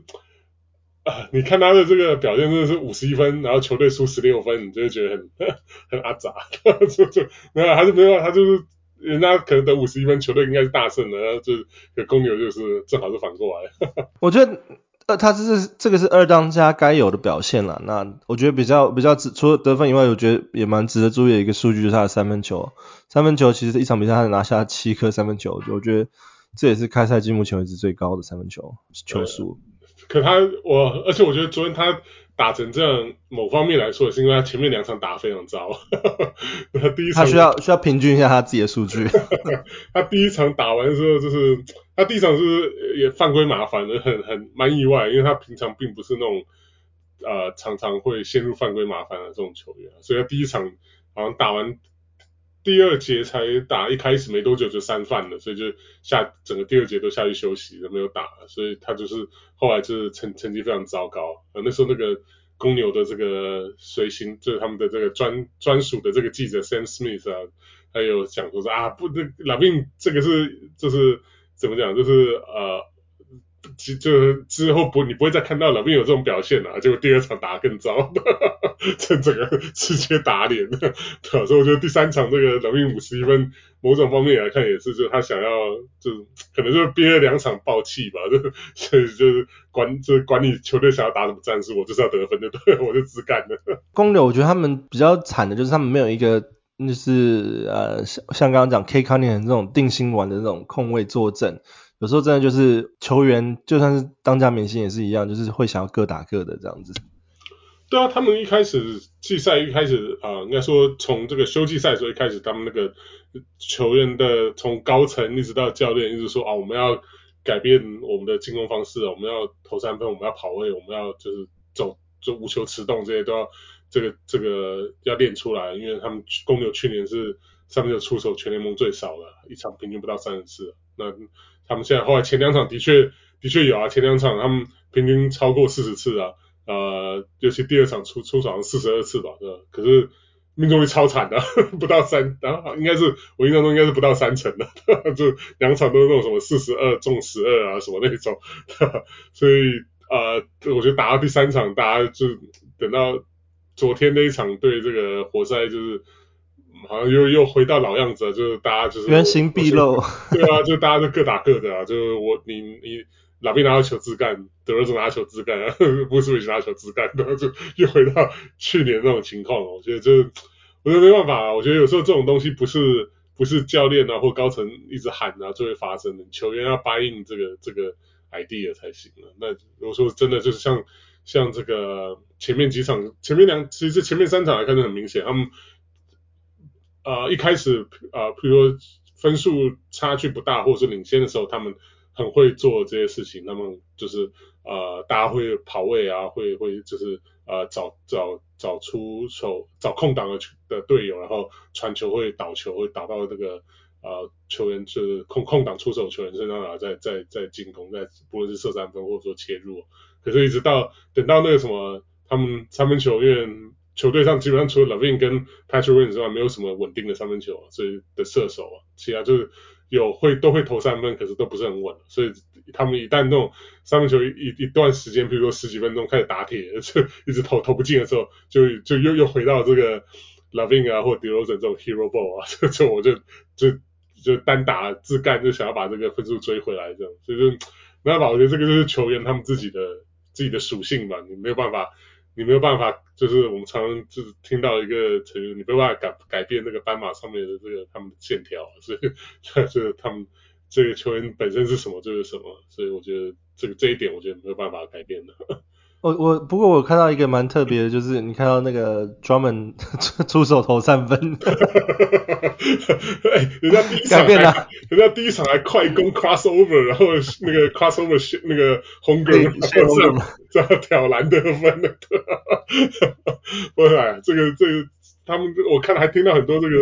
啊，你看他的这个表现真的是五十一分，然后球队输十六分，你就会觉得很 很阿杂，就就没有，还是没有，他就是人家可能得五十一分，球队应该是大胜的，然后就是公牛就是正好是反过来。我觉得。呃，他这是这个是二当家该有的表现了。那我觉得比较比较值，除了得分以外，我觉得也蛮值得注意的一个数据就是他的三分球。三分球其实一场比赛他拿下七颗三分球，我觉得这也是开赛季目前为止最高的三分球球数。可他我，而且我觉得昨天他。打成这样，某方面来说也是因为他前面两场打得非常糟。他第一场他需要需要平均一下他自己的数据。他第一场打完之后，就是他第一场是也犯规麻烦，很很蛮意外，因为他平常并不是那种呃常常会陷入犯规麻烦的这种球员，所以他第一场好像打完。第二节才打，一开始没多久就三犯了，所以就下整个第二节都下去休息都，没有打，所以他就是后来就是成成绩非常糟糕。呃，那时候那个公牛的这个随行，就是他们的这个专专属的这个记者 Sam Smith 啊，还有讲说说啊，不，这老兵这个是就是怎么讲，就是呃就之后不你不会再看到老兵有这种表现了，啊，结果第二场打得更糟，这整个直接打脸，对，所以我觉得第三场这个老兵五十一分，某种方面来看也是，就他想要就可能就憋了两场爆气吧，就所以就是管就是管你球队想要打什么战术，我就是要得分就对，我就自干了。公牛我觉得他们比较惨的就是他们没有一个。就是呃，像像刚刚讲 Cade Cunningham 这种定心丸的这种控位坐镇，有时候真的就是球员就算是当家明星也是一样，就是会想要各打各的这样子。对啊，他们一开始季赛一开始啊、呃，应该说从这个休季赛时候一开始，他们那个球员的从高层一直到教练一直说啊，我们要改变我们的进攻方式，我们要投三分，我们要跑位，我们要就是走就无球持动这些都要。这个这个要练出来，因为他们公牛去年是三分球出手全联盟最少的，一场平均不到三十次。那他们现在后来前两场的确的确有啊，前两场他们平均超过四十次啊，呃，尤其第二场出出场四十二次吧，对吧？可是命中率超惨的，不到三，然后应该是我印象中应该是不到三成的，就两场都是那种什么四十二中十二啊什么那种，所以呃，我觉得打到第三场，大家就等到。昨天那一场对这个活塞就是好像又又回到老样子了，就是大家就是原形毕露，对啊，就大家都各打各的啊，就是我你你老毕拿到球自干，德罗赞拿球自干，布什维奇拿球自干，然后就又回到去年那种情况了。我觉得就是我觉得没办法啊，我觉得有时候这种东西不是不是教练啊或高层一直喊啊就会发生的，球员要 buy in 这个这个 idea 才行了。那如果说真的就是像。像这个前面几场，前面两其实前面三场还看得很明显，他们、呃、一开始啊、呃，譬如说分数差距不大或者是领先的时候，他们很会做这些事情，他们就是呃大家会跑位啊，会会就是呃找找找出手找空档的的队友，然后传球会倒球会打到这个呃球员就是空空档出手球员身上，然后再再再进攻，再不论是射三分或者说切入。可是，一直到等到那个什么，他们三分球，因为球队上基本上除了 LaVine 跟 Patrick w i n 之外，没有什么稳定的三分球啊，所以的射手啊，其他就是有会都会投三分，可是都不是很稳。所以他们一旦那种三分球一一段时间，比如说十几分钟开始打铁，就一直投投不进的时候，就就又又回到这个 LaVine 啊或 DeRozan 这种 Hero Ball 啊，这这我就就就单打自干，就想要把这个分数追回来这样。所以就没办法，我觉得这个就是球员他们自己的。自己的属性吧，你没有办法，你没有办法，就是我们常常就是听到一个成语，你没有办法改改变那个斑马上面的这个他们的线条，所以 就是他们这个球员本身是什么就是什么，所以我觉得这个这一点我觉得没有办法改变的。我我不过我看到一个蛮特别的，就是你看到那个 Drummond 出手投三分，哎，人家第一场还，人家第一场还快攻 crossover，然后那个 crossover 那个红哥这样挑篮得分的，不是啊，这个这个。他们我看还听到很多这个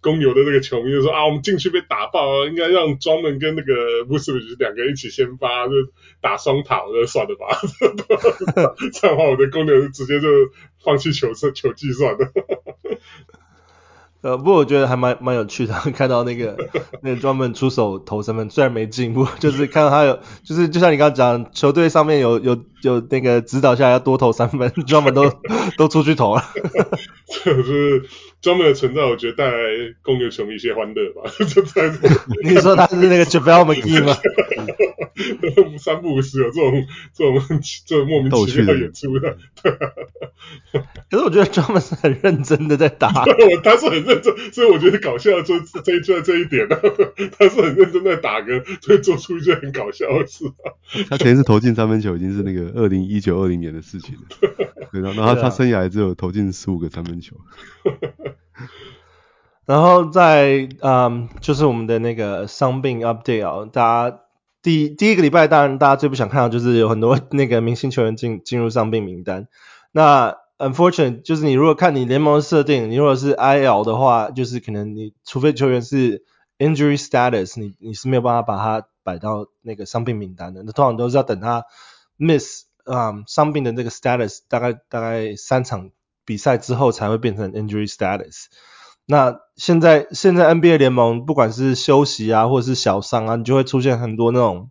公牛的这个球迷就说啊，我们进去被打爆，应该让 Drummond 跟那个 Vucevic 两个人一起先发，就打双塔，就算了吧。这样的话，我的公牛直接就放弃球算球计算了。呃，不过我觉得还蛮蛮有趣的，看到那个 那个 Drummond 出手投三分，虽然没进步，就是看到他有，就是就像你刚刚讲，球队上面有有有那个指导下来要多投三分，Drummond 都都出去投了。就是。专门的存在，我觉得带来公牛球迷一些欢乐吧。就在你说他是那个 JaVale McGee 吗？三不五时有这种这种这种莫名其妙的演出的。可是我觉得专门是很认真的在打。他是很认真，所以我觉得搞笑就这一就这一点呢。他是很认真在打歌，所以做出一件很搞笑的事。他前一次投进三分球已经是那个二零一九二零年的事情了。对，然后他生涯只有投进十五个三分球。然后在嗯，就是我们的那个伤病 update 啊，大家第第一个礼拜，当然大家最不想看到就是有很多那个明星球员进进入伤病名单。那 unfortunate 就是你如果看你联盟设定，你如果是 IL 的话，就是可能你除非球员是 injury status，你你是没有办法把他摆到那个伤病名单的。那通常都是要等他 miss 啊、伤病的那个 status 大概大概三场。比赛之后才会变成 injury status。那现在现在 NBA 联盟不管是休息啊，或者是小伤啊，你就会出现很多那种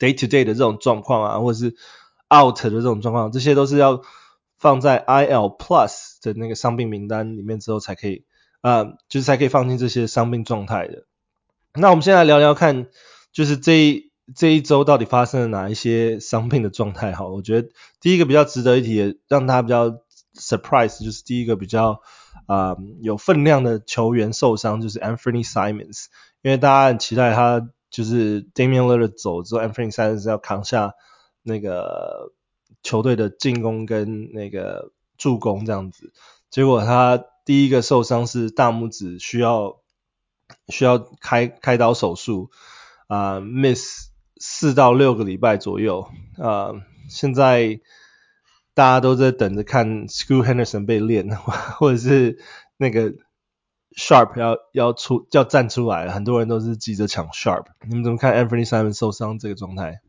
day to day 的这种状况啊，或者是 out 的这种状况，这些都是要放在 IL Plus 的那个伤病名单里面之后才可以，啊、就是才可以放进这些伤病状态的。那我们先来聊聊看，就是这一这一周到底发生了哪一些伤病的状态？哈，我觉得第一个比较值得一提的，让他比较 surprise，就是第一个比较啊、有分量的球员受伤，就是 Anthony Simons，因为大家很期待他就是 Damian l i l l a r 走之后，Anthony Simons 要扛下那个球队的进攻跟那个助攻这样子，结果他第一个受伤是大拇指，需要需要开开刀手术啊、，miss。四到六个礼拜左右，啊、呃，现在大家都在等着看 School Henderson 被练，或者是那个 Sharp 要要出要站出来，很多人都是急着抢 Sharp。你们怎么看 Anthony Simon 受伤这个状态？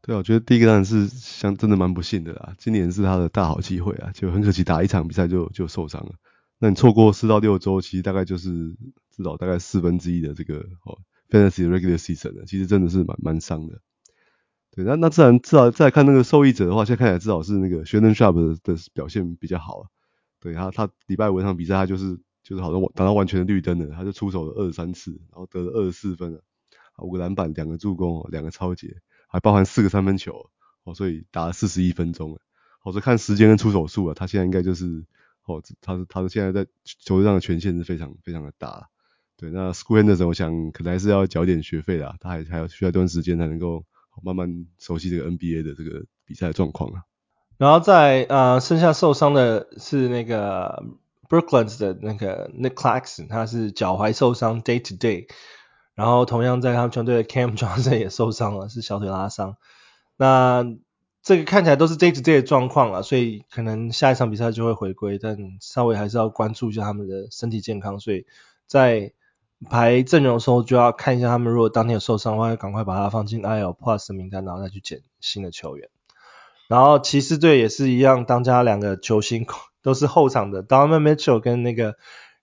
对啊，我觉得第一个当然是像真的蛮不幸的啦，今年是他的大好机会啊，就很可惜打一场比赛就就受伤了。那你错过四到六周，其实大概就是至少大概四分之一的这个哦。Fantasy regular season 的，其实真的是蛮蛮伤的。对，那那自然至少再看那个受益者的话，现在看起来至少是那个 Shannon Sharp 的的表现比较好了。对，他他礼拜五那场比赛，他就是就是好像打到完全的绿灯了，他就出手了二十三次，然后得了二十四分了，五个篮板，两个助攻，两个超节，还包含四个三分球哦，所以打了四十一分钟了。我说看时间跟出手数啊，他现在应该就是哦，他是他的现在在球队上的权限是非常非常的大。对，那 Scoot Henderson 我想可能还是要缴点学费啦，他还还要需要一段时间才能够慢慢熟悉这个 NBA 的这个比赛状况啊。然后在呃剩下受伤的是那个 Brooklyn 的那个 Nick Clax，他是脚踝受伤 day to day，然后同样在他们球队的 Cam Johnson 也受伤了，是小腿拉伤。那这个看起来都是 day to day 的状况了，所以可能下一场比赛就会回归，但稍微还是要关注一下他们的身体健康，所以在排阵容的时候就要看一下他们，如果当天有受伤的话，赶快把他放进 IL Plus 的名单，然后再去捡新的球员。然后骑士队也是一样，当家两个球星都是后场的，Donovan Mitchell 跟那个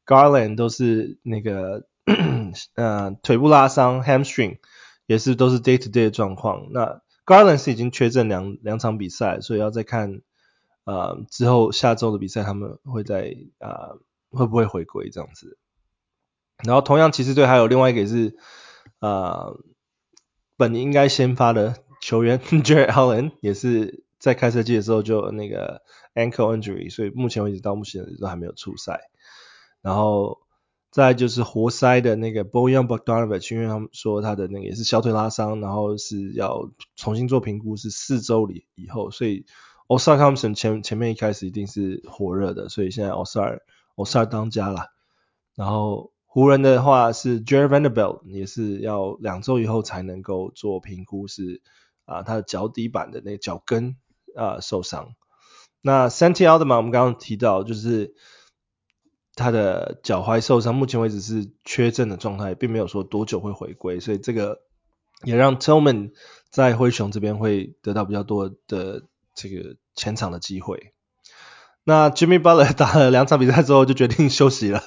Garland 都是那个 呃腿部拉伤 Hamstring，也是都是 Day to Day 的状况。那 Garland 是已经缺阵两两场比赛，所以要再看呃之后下周的比赛，他们会在呃会不会回归这样子。然后同样骑士队还有另外一个也是，呃，本应该先发的球员 Jarrett Allen 也是在开赛季的时候就那个 ankle injury，所以目前为止到目前为止都还没有出赛。然后再就是活塞的那个 Bojan Bogdanovic，因为他们说他的那个也是小腿拉伤，然后是要重新做评估，是四周里以后，所以 o s a r Thompson 前前面一开始一定是火热的，所以现在 Ausar Ausar 当家了，然后。湖人的话是 Jarred Vanderbilt，也是要两周以后才能够做评估是，啊他的脚底板的那个脚跟啊受伤。那 Santi Aldama 我们刚刚提到就是他的脚踝受伤，目前为止是缺阵的状态，并没有说多久会回归，所以这个也让 Tillman 在灰熊这边会得到比较多的这个前场的机会。那 Jimmy Butler 打了两场比赛之后就决定休息了。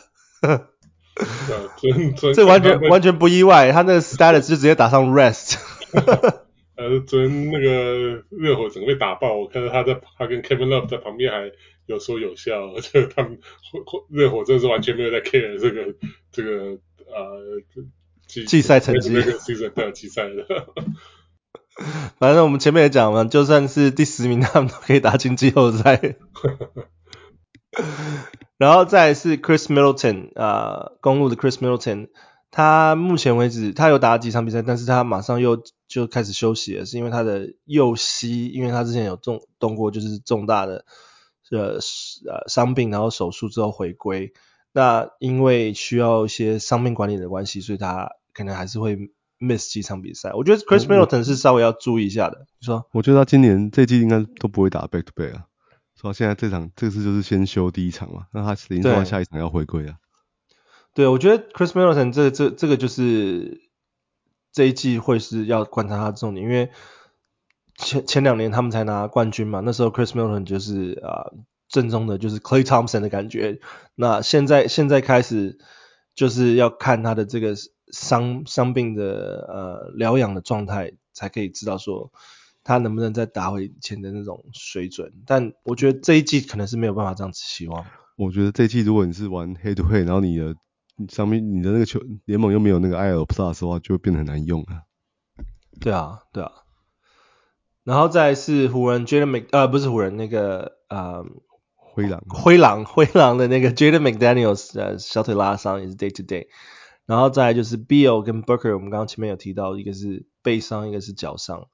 这完全完全不意外，他那个 status 就直接打上 rest。呃，昨天那个热火整个被打爆，我看到他在他跟 Kevin Love 在旁边还有说有笑，而且他们热火真的是完全没有在 care 这个这个呃季季赛成绩，那个 season 对季赛的。反正我们前面也讲了，就算是第十名，他们都可以打进季后赛。然后再来是 Chris Middleton 啊、呃，公路的 Chris Middleton，他目前为止他有打几场比赛，但是他马上又就开始休息了，是因为他的右膝，因为他之前有重动过就是重大的呃呃伤病，然后手术之后回归，那因为需要一些伤病管理的关系，所以他可能还是会 miss 几场比赛。我觉得 Chris Middleton 是稍微要注意一下的。你说？我觉得他今年这季应该都不会打 back to back 啊。说现在这场这次就是先休第一场嘛，那他临时下一场要回归啊。对，我觉得 Chris Middleton 这这这个就是这一季会是要观察他的重点，因为前前两年他们才拿冠军嘛，那时候 Chris Middleton 就是啊、呃、正宗的就是 Clay Thompson 的感觉。那现在现在开始就是要看他的这个伤伤病的呃疗养的状态才可以知道说他能不能再打回以前的那种水准。但我觉得这一季可能是没有办法这样子期望。我觉得这一季如果你是玩 head to head，然后你的上面你的那个球联盟又没有那个 IL Plus 的话，就会变得很难用啊。对啊，对啊。然后再是湖人 Jaden Mc 呃不是湖人那个呃灰狼灰狼灰狼的那个 Jaden McDaniels 呃小腿拉伤也是 day to day。然后再来就是 Bill 跟 Burker，我们刚刚前面有提到，一个是背伤，一个是脚伤。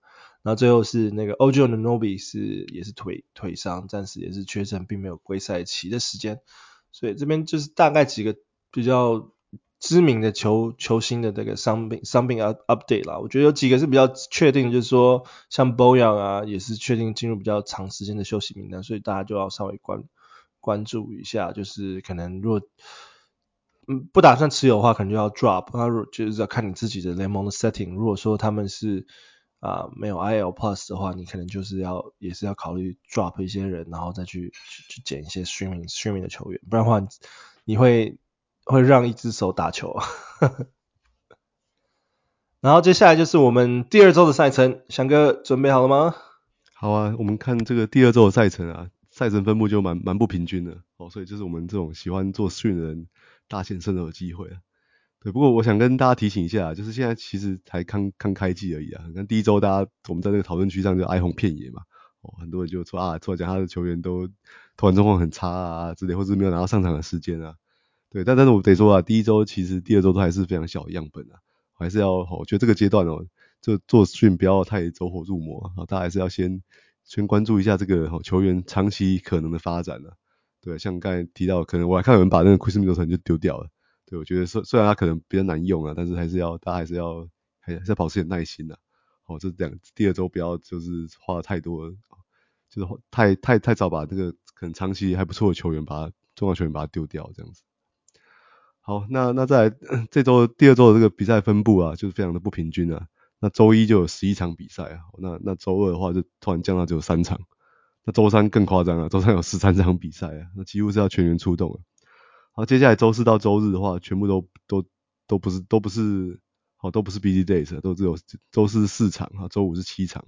然后最后是那个 OG Anunoby 是也是腿腿伤，暂时也是确诊，并没有归赛期的时间。所以这边就是大概几个比较知名的球球星的这个伤病伤病 update 啦。我觉得有几个是比较确定，就是说像 Boyan 啊，也是确定进入比较长时间的休息名单，所以大家就要稍微关关注一下，就是可能如果。嗯，不打算持有的话，可能就要 drop。那就是要看你自己的联盟的 setting。如果说他们是啊、没有 IL Plus 的话，你可能就是要也是要考虑 drop 一些人，然后再去去捡一些 streaming streaming 的球员。不然的话，你会会让一只手打球。然后接下来就是我们第二周的赛程，翔哥准备好了吗？好啊，我们看这个第二周的赛程啊，赛程分布就蛮蛮不平均的哦，所以就是我们这种喜欢做训人。大显身手的机会啊，对，不过我想跟大家提醒一下，就是现在其实才刚刚开季而已啊。那第一周大家我们在这个讨论区上就哀鸿遍野嘛，哦，很多人就说啊，出来讲他的球员都投篮状况很差啊之类，或是没有拿到上场的时间啊。对，但但是我得说啊，第一周其实第二周都还是非常小的样本啊，还是要，我觉得这个阶段哦，就做训不要太走火入魔啊，大家还是要先先关注一下这个球员长期可能的发展啊。对，像刚才提到，可能我还看有人把那个 Khris Middleton 就丢掉了。对，我觉得虽虽然他可能比较难用啊，但是还是要大家还是要还是要保持点耐心的。哦，这两第二周不要就是花了太多，就是太太太早把这个可能长期还不错的球员把重要球员把他丢掉这样子。好，那那在这周第二周的这个比赛分布啊，就是非常的不平均啊。那周一就有十一场比赛啊，那那周二的话就突然降到只有三场。那周三更夸张了，周三有十三场比赛啊，那几乎是要全员出动了。那，接下来周四到周日的话，全部都都都不是都不是好都不是 busy days，都只有周四四场啊，周五是七场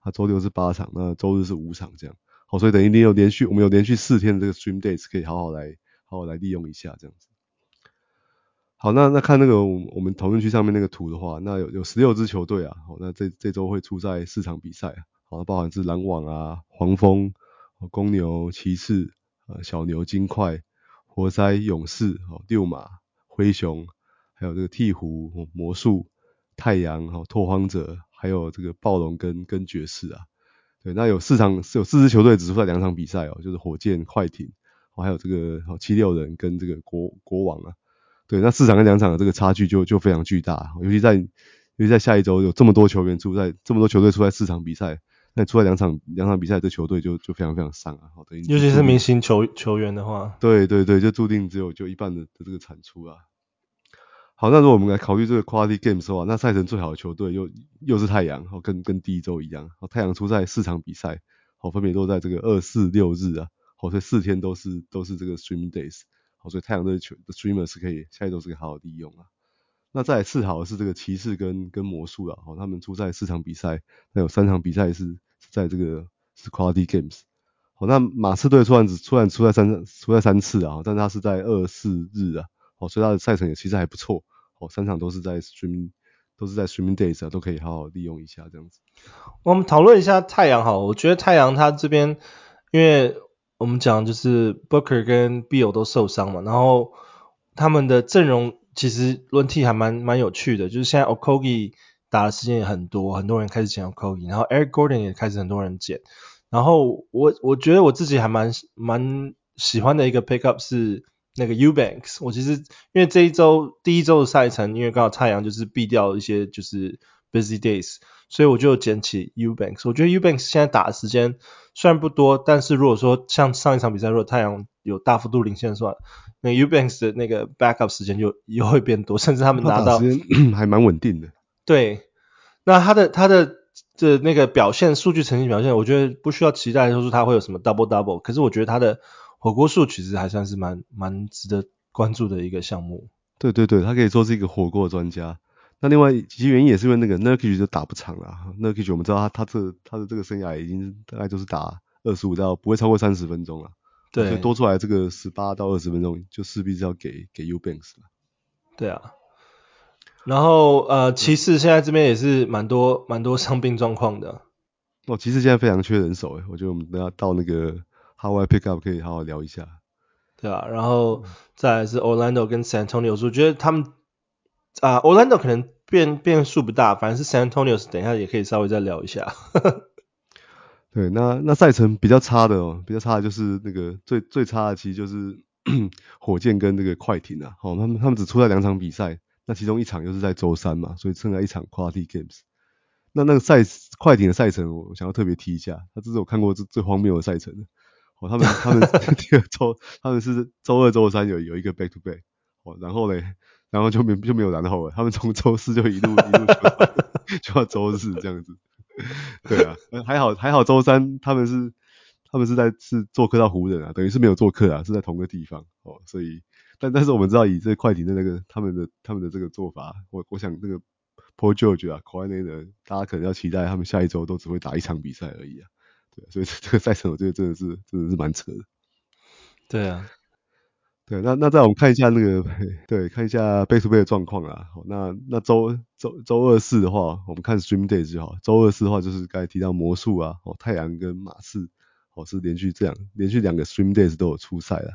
啊，周六是八场，那周日是五场这样。好，所以等于你有连续我们有连续四天的这个 stream days 可以好好来好好来利用一下这样子。好，那那看那个我们讨论区上面那个图的话，那有有十六支球队啊，好，那这这周会出赛四场比赛啊。好，包含是篮网啊、黄蜂、公牛、骑士、呃、小牛、金块、活塞、勇士、哦、六马、灰熊，还有这个鹈鹕、魔术、太阳、哈、拓荒者，还有这个暴龙跟跟爵士啊。对，那有四场是有四支球队只出了两场比赛哦，就是火箭、快艇，还有这个七六人跟这个国国王啊。对，那四场跟两场的这个差距就就非常巨大，尤其在尤其在下一周有这么多球员出赛，这么多球队出在四场比赛。那出来两场两场比赛，这球队就就非常非常伤啊！好，的尤其是明星球球员的话，对对对，就注定只有就一半的的这个产出啊。好，那如果我们来考虑这个 quality games 的话，那赛程最好的球队又又是太阳，好，跟跟第一周一样，好，太阳出赛四场比赛，好，分别都在这个二四六日啊，好，所以四天都是都是这个 streaming days，好，所以太阳的球的 streamer 是可以下一周是可以好好利用啊。那再来次好的是这个骑士跟跟魔术啊，好，他们出赛四场比赛，那有三场比赛是。在这个是 quality games，好，那马刺队突然只突然出赛三出赛三次啊，但他是在二四日啊，好，所以他的赛程也其实还不错，哦，三场都是在 stream 都是在 streaming days 啊，都可以好好利用一下这样子。我们讨论一下太阳好，我觉得太阳他这边，因为我们讲就是 Booker 跟 Bill 都受伤嘛，然后他们的阵容其实轮替还蛮蛮有趣的，就是现在 Okogie 打的时间也很多，很多人开始捡 Okogie，然后 Eric Gordon 也开始很多人捡。然后我我觉得我自己还蛮蛮喜欢的一个 pickup 是那个 Eubanks。我其实因为这一周第一周的赛程，因为刚好太阳就是避掉一些就是 busy days，所以我就捡起 Eubanks。我觉得 Eubanks 现在打的时间虽然不多，但是如果说像上一场比赛，如果太阳有大幅度领先的话，那 Eubanks 的那个 backup 时间就又会变多，甚至他们拿到 还蛮稳定的。对，那他的他的的那个表现数据成绩表现，我觉得不需要期待说是他会有什么 double double，可是我觉得他的火锅数其实还算是蛮蛮值得关注的一个项目。对对对，他可以说是一个火锅专家。那另外其实原因也是因为那个 Nurkic 就打不长了，Nurkic 我们知道他他这他的这个生涯已经大概就是打二十五到不会超过三十分钟了。对，所以多出来这个十八到二十分钟，就势必是要给给 Eubanks 了。对啊。然后呃，骑士现在这边也是蛮多蛮多伤病状况的。哦，骑士现在非常缺人手诶，我觉得我们等下到那个 Howard Pickup 可以好好聊一下。对啊，然后再来是 Orlando 跟 San Antonio，我觉得他们啊、呃、Orlando 可能变变数不大，反正是 San Antonio，等一下也可以稍微再聊一下。对，那那赛程比较差的哦，比较差的就是那个最最差的其实就是 火箭跟那个快艇啊，哦，他们他们只出了两场比赛。那其中一场又是在周三嘛，所以剩下一场 Quality Games。那那个赛快艇的赛程，我想要特别提一下，他这是我看过最最荒谬的赛程。哦，他们他们 第二周他们是周二、周三有有一个 Back to Back，哦，然后嘞，然后就没就没有然后了，他们从周四就一路一路就到 周日这样子。对啊，还好还好周三他们是他们是在是做客到湖人啊，等于是没有做客啊，是在同个地方哦，所以。但但是我们知道以这快艇的那个他们的他们的这个做法，我我想那个 Paul George 啊，Kawhi Leonard 大家可能要期待他们下一周都只会打一场比赛而已啊。对，所以这个赛程我觉得真的是真的是蛮扯的。对啊，对，那那再我们看一下那个对，看一下 Back to Back 的状况啊。好，那那周周周二四的话，我们看 Stream Days 就好。周二四的话就是刚才提到魔术啊，哦太阳跟马刺，哦是连续这样连续两个 Stream Days 都有出赛了。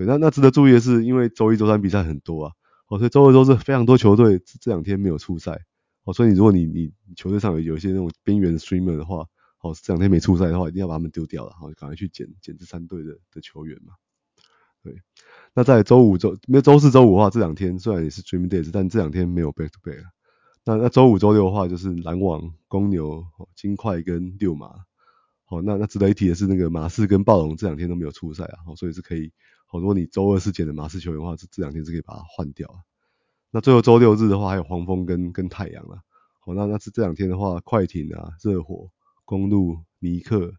对，那那值得注意的是，因为周一、周三比赛很多啊，哦，所以周二、周四非常多球队这两天没有出赛，哦，所以你如果你你球队上有有一些那种边缘 streamer 的话，哦，这两天没出赛的话，一定要把他们丢掉了，好，赶快去捡捡这三队的的球员嘛。对，那在周五、周没有周四、周五的话，这两天虽然也是 dream days，但这两天没有 back to back。那那周五、周六的话，就是篮网、公牛、金块跟六马。好，那那值得一提的是，那个马刺跟暴龙这两天都没有出赛啊，哦所以是可以。好，如果你周二是捡的马刺球员的话，这这两天是可以把它换掉啊。那最后周六日的话，还有黄蜂跟跟太阳啊。好，那那是这两天的话，快艇啊、热火、公路、尼克、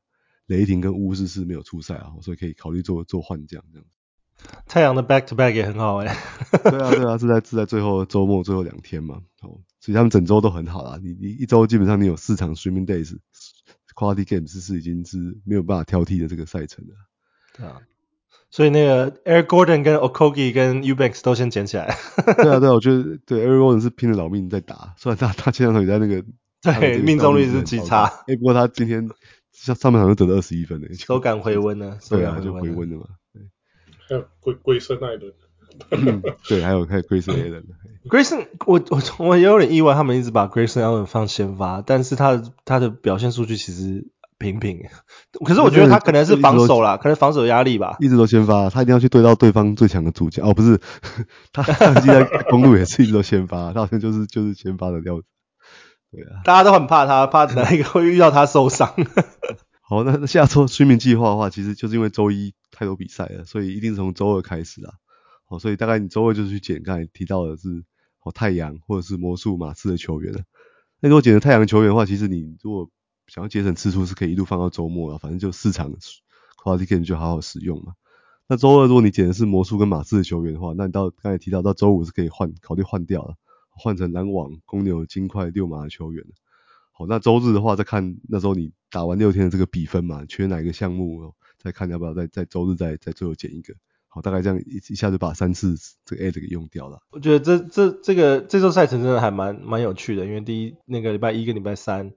雷霆跟巫师是没有出赛啊，所以可以考虑做做换将这样子。太阳的 back to back 也很好哎、欸。对啊，对啊，是在是在最后周末最后两天嘛。哦，所以他们整周都很好啦。你你一周基本上你有四场 streaming days，quality games 是已经是没有办法挑剔的这个赛程了。对啊。所以那个 Air Gordon 跟 Okogie 跟 Eubanks 都先捡起来。对啊，对啊，我觉得对 Eric Gordon 是拼了老命在打，虽然他他前两场也在那个对命中率是极差。哎，不过他今天上上半场就得了二十一分呢，手感回温了。对啊，就回温了嘛。对，还有龟龟森艾伦。对，还有还有 Grayson Allen。Grayson，我我我也有点意外，他们一直把 Grayson Allen 放先发，但是他的他的表现数据其实。平平，可是我觉得他可能是防守啦，可能防守压力吧。一直都先发，他一定要去对到对方最强的主将。哦，不是，他现在公路也是一直都先发，他好像就是就是先发的料子。对啊，大家都很怕他，怕哪一个会遇到他受伤。好，那下周睡眠计划的话，其实就是因为周一太多比赛了，所以一定是从周二开始啊。好，所以大概你周二就是去捡刚才提到的是哦太阳或者是魔术马刺的球员了。那如果捡了太阳球员的话，其实你如果想要节省次数是可以一路放到周末了，反正就四场 quality game 就好好使用嘛。那周二如果你捡的是魔术跟马刺的球员的话，那你到刚才提到到周五是可以换考虑换掉了，换成篮网、公牛、金块、六马的球员。好，那周日的话再看那时候你打完六天的这个比分嘛，缺哪一个项目，再看要不要再在周日再再最后捡一个。好，大概这样一一下就把三次这个 ad 给用掉了。我觉得这这这个这周赛程真的还蛮蛮有趣的，因为第一那个礼拜一跟礼拜三。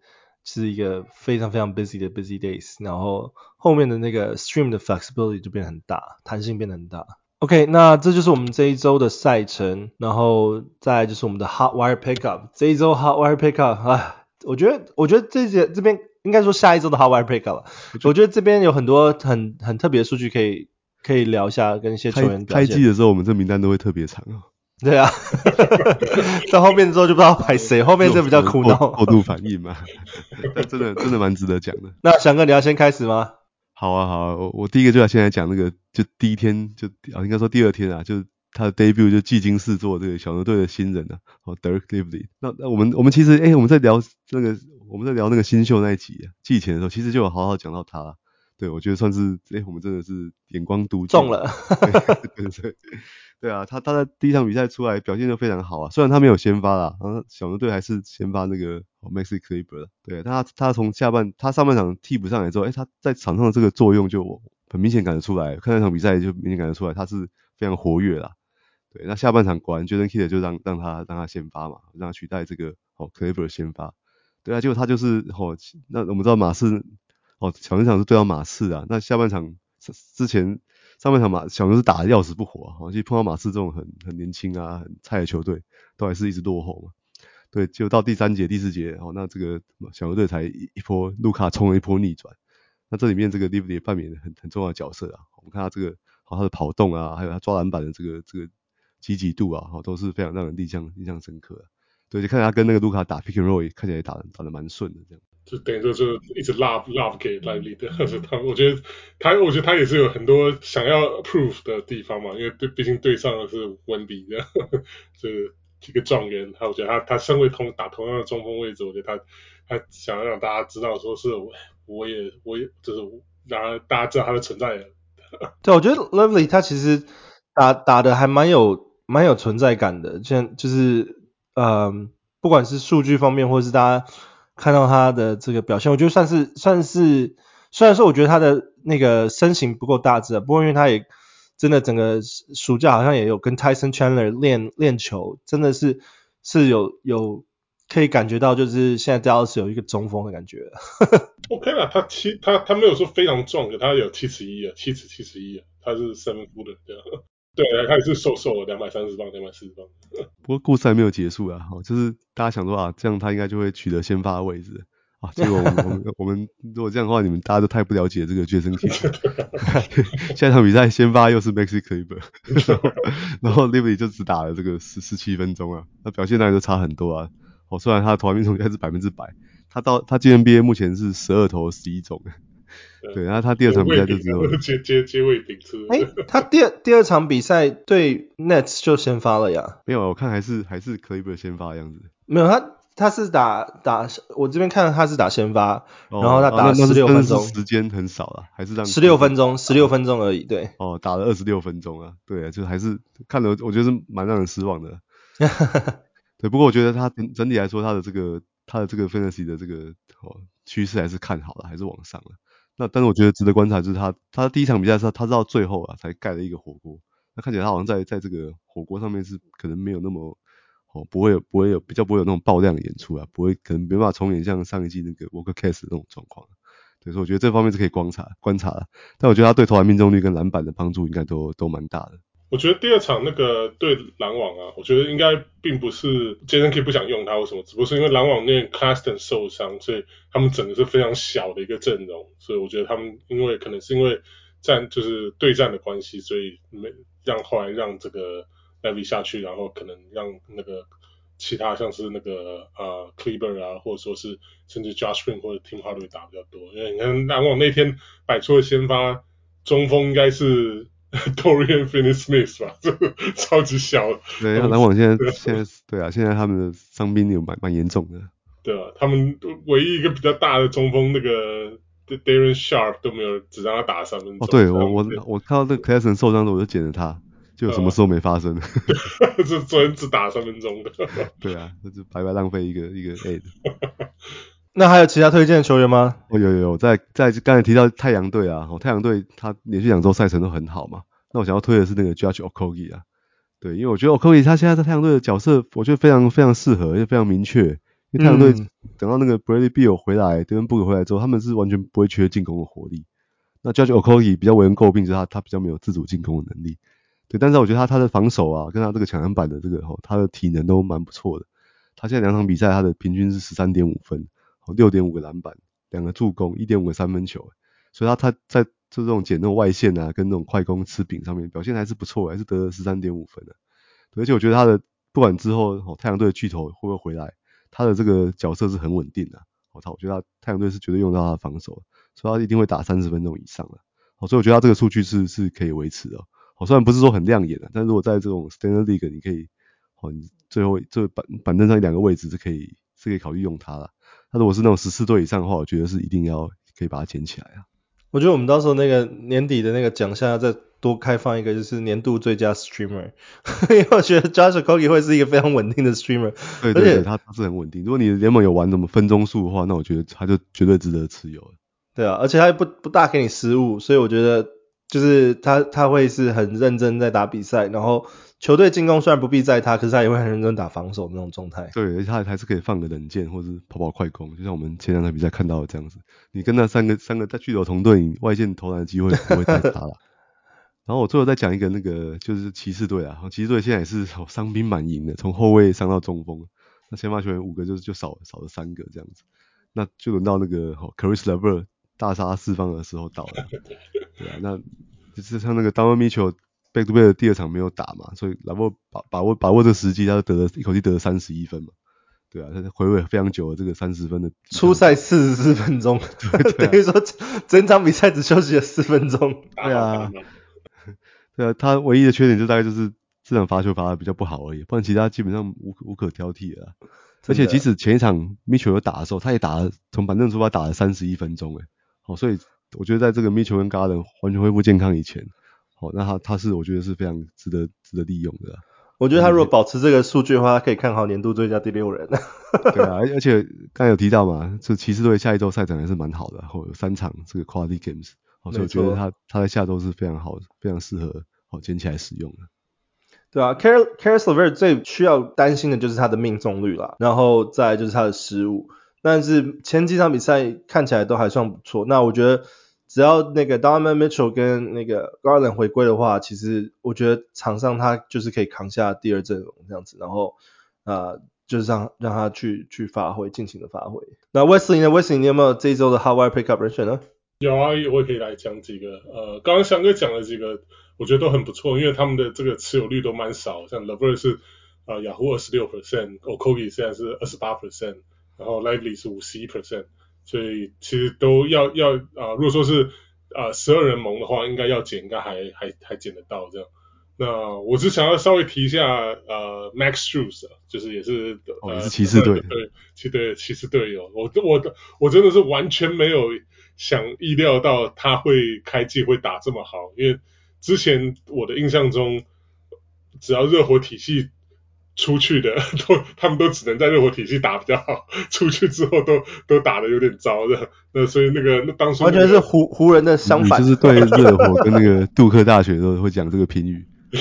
是一个非常非常 busy 的 busy days，然后后面的那个 stream 的 flexibility 就变得很大，弹性变得很大。OK，那这就是我们这一周的赛程，然后再来就是我们的 hot wire pickup。这一周 hot wire pickup 啊，我觉得我觉得这节这边应该说下一周的 hot wire pickup，了我觉得这边有很多很很特别的数据可以可以聊一下，跟一些球员开季的时候，我们这名单都会特别长啊。对啊，到后面之后就不知道排谁，后面这比较苦恼。过度反应嘛，真的真的蛮值得讲的。那翔哥，你要先开始吗？好啊好啊，我我第一个就要先来讲那个，就第一天就啊应该说第二天啊，就他的 debut 就技惊四座这个小牛队的新人啊，哦 Dirk Lively。那那我们我们其实哎、欸、我们在聊那个我们在聊那个新秀那一集啊，季前的时候，其实就有好好讲到他。对，我觉得算是哎、欸，我们真的是眼光独中了。对对对，对啊，他他在第一场比赛出来表现就非常好啊，虽然他没有先发啦，然后小牛队还是先发那个 Maxi Kleber，对，他他从下半他上半场替补上来之后，哎，他在场上的这个作用就很明显感觉出来，看那场比赛就明显感觉出来，他是非常活跃啦。对，那下半场果然 Jason Kidd 就让让他让他先发嘛，让他取代这个哦 clever 先发。对啊，结果他就是哦，那我们知道马刺哦，小牛场是对到马刺啊，那下半场之前。上半场马小牛是打得要死不活啊，好像碰到马刺这种很很年轻啊、很菜的球队，都还是一直落后嘛。对，就到第三节、第四节，哦，那这个小牛队才一波卢卡冲了一波逆转。那这里面这个 Lively 扮演很很重要的角色啊。我们看他这个，好他的跑动啊，还有他抓篮板的这个这个积极度啊，好都是非常让人印象印象深刻的。对，就看他跟那个卢卡打 Pick and Roll，看起来打得打得蛮顺的这样。就等于说，就一直 love love 给 Lively 的，但是他，我觉得他，我觉得他也是有很多想要 prove 的地方嘛，因为对，毕竟对上的是 Wemby 这样，就是一个状元，他我觉得他他身为同打同样的中锋位置，我觉得他他想要让大家知道，说是我我也我也就是让大家知道他的存在。对，我觉得 Lively 他其实打打的还蛮有蛮有存在感的，像就是嗯，不管是数据方面，或是大家。看到他的这个表现，我觉得算是算是，虽然说我觉得他的那个身形不够大只，不过因为他也真的整个暑假好像也有跟 Tyson Chandler 练练球，真的是是有有可以感觉到，就是现在 Dallas 有一个中锋的感觉。OK 了，他七他他没有说非常壮，他有七尺一啊，七尺七十一啊，他是 seven footer 这样。对，他也是瘦瘦的，两百三十磅，两百四十磅。不过故事还没有结束啊，就是大家想说啊，这样他应该就会取得先发的位置啊。结果我们我们我们如果这样的话，你们大家都太不了解这个 Jason Kidd。下一场比赛先发又是 Maxi Kleber，然后 Lively 就只打了这个十十七分钟啊，那表现当然就差很多啊。哦，虽然他的投篮命中率是百分之百，他到他进 NBA 目前是十二投十一中。对，然后他第二场比赛就只有接接接位顶出。哎，他第二第二场比赛对 Nets 就先发了呀？没有，我看还是还是 Kleber 先发的样子。没有，他他是打打，我这边看他是打先发，哦、然后他打了十六分钟，是时间很少了，还是让十六分钟，十六分钟而已。对，哦，打了二十六分钟啊，对啊，就还是看了，我觉得是蛮让人失望的。对，不过我觉得他整整体来说，他的这个他的这个 Fantasy 的这个哦趋势还是看好了，还是往上了。那但是我觉得值得观察就是他，他第一场比赛是他是到最后啊才盖了一个火锅，那看起来他好像在在这个火锅上面是可能没有那么哦不会有不会有比较不会有那种爆量演出啊，不会可能没办法重演像上一季那个 Walker Kessler 的那种状况，所以说我觉得这方面是可以观察观察的，但我觉得他对投篮命中率跟篮板的帮助应该都都蛮大的。我觉得第二场那个对篮网啊，我觉得应该并不是 Jason K 不想用他或什么，只不过是因为篮网那 Claxton 受伤，所以他们整个是非常小的一个阵容，所以我觉得他们因为可能是因为战就是对战的关系，所以没让后来让这个 levy 下去，然后可能让那个其他像是那个呃 c l e b e r 啊，或者说是甚至 Josh Green 或者 Tim Hardaway 打比较多，因为你看篮网那天摆出的先发中锋应该是。Dorian Finney-Smith 吧，这个超级小。对，篮网现在现在对啊，现在他们的伤病有蛮蛮严重的。对啊，他们唯一一个比较大的中锋那个 Darren Sharp 都没有，只让他打三分钟。哦，对我我我看到那个 Claxton 受伤的，我就捡了他，就什么时候没发生。就昨天只打三分钟的。对啊，那就白白浪费一个一个 A 的。那还有其他推荐的球员吗？哦，有有有，在在刚才提到太阳队啊，哦，太阳队他连续两周赛程都很好嘛。那我想要推的是那个 Judge Okogie 啊，对，因为我觉得 Okogie 他现在在太阳队的角色，我觉得非常非常适合，也非常明确。因为太阳队等到那个 Bradley Beal 回来，Devin Booker 回来之后，他们是完全不会缺进攻的火力。那 Judge Okogie 比较为人诟病，就是他他比较没有自主进攻的能力。对，但是我觉得他他的防守啊，跟他这个抢篮板的这个哦，他的体能都蛮不错的。他现在两场比赛，他的平均是十三点五分。六点五个篮板，两个助攻，一点五个三分球，所以他他在就这种捡那种外线啊，跟那种快攻吃饼上面表现还是不错，还是得了十三点五分的。而且我觉得他的不管之后哦，太阳队的巨头会不会回来，他的这个角色是很稳定的。我操，我觉得他太阳队是绝对用到他的防守，所以他一定会打三十分钟以上的。好，所以我觉得他这个数据是是可以维持的。好，虽然不是说很亮眼的，但如果在这种 Standard League，你可以，好，你最后这板板凳上一两个位置是可以是可以考虑用它了。那如果是那种十四队以上的话，我觉得是一定要可以把它捡起来啊。我觉得我们到时候那个年底的那个奖项要再多开放一个，就是年度最佳 streamer，因为我觉得 Josh Okogie 会是一个非常稳定的 streamer，对对对，他他是很稳定。如果你联盟有玩什么分钟数的话，那我觉得他就绝对值得持有。对啊，而且他不不大给你失误，所以我觉得就是他他会是很认真在打比赛，然后。球队进攻虽然不必在他，可是他也会很认真打防守的那种状态。对，而且他还是可以放个冷箭或者跑跑快攻，就像我们前两场比赛看到的这样子。你跟那三个三个在巨头同队，外线投篮的机会不会太大了。然后我最后再讲一个那个就是骑士队啊，骑士队现在也是伤兵满营的，从后卫伤到中锋，那先发球员五个就就少少了三个这样子，那就轮到那个 Chris LeVert 大杀四方的时候到了。对啊，那就是像那个 Donovan Mitchell。贝杜贝的第二场没有打嘛，所以然后把把握把握这个时机，他就得了一口气得了三十一分嘛，对啊，他回味非常久了这个三十分的初赛四十四分钟，等于说整场比赛只休息了四分钟，对啊，对啊，他唯一的缺点就大概就是这场罚球罚的比较不好而已，不然其他基本上无无可挑剔的，而且即使前一场米球有打的时候，他也打了从板凳出发打了三十一分钟，诶，好，所以我觉得在这个米球跟 Garland 完全恢复健康以前。哦，那他他是我觉得是非常值得值得利用的。我觉得他如果保持这个数据的话，他可以看好年度最佳第六人。对啊，而且刚才有提到嘛，这骑士队下一周赛程还是蛮好的，然后有三场这个 Quality Games，所以我觉得他他在下周是非常好，非常适合好捡起来使用的。对啊，Caris LeVert 最需要担心的就是他的命中率啦，然后再就是他的失误，但是前几场比赛看起来都还算不错。那我觉得。只要那个 Donovan Mitchell 跟那个 Garland 回归的话，其实我觉得场上他就是可以扛下第二阵容这样子，然后啊、就是让让他去去发挥，尽情的发挥。那 Wesley 呢？Wesley 你有没有这一周的 Hot Wire Pickup 人选呢？有啊，我也可以来讲几个。呃，刚刚翔哥讲了几个，我觉得都很不错，因为他们的这个持有率都蛮少，像 Lever 是啊 Yahoo 二十六 percent，Okogie 现在是二十八 percent，然后 Lively 是五十一 percent。所以其实都要要啊、呃，如果说是啊十二人盟的话，应该要减，应该还还还减得到这样。那我只想要稍微提一下呃，Max Shoes，就是也是哦，也是骑士队对，骑队骑士队友，我我我真的是完全没有想意料到他会开季会打这么好，因为之前我的印象中，只要热火体系。出去的 都，他们都只能在热火体系打比较好，出去之后都都打得有点糟的。那所以那个那当时、那个、完全是湖湖人的相反，就是对热火跟那个杜克大学都会讲这个评语。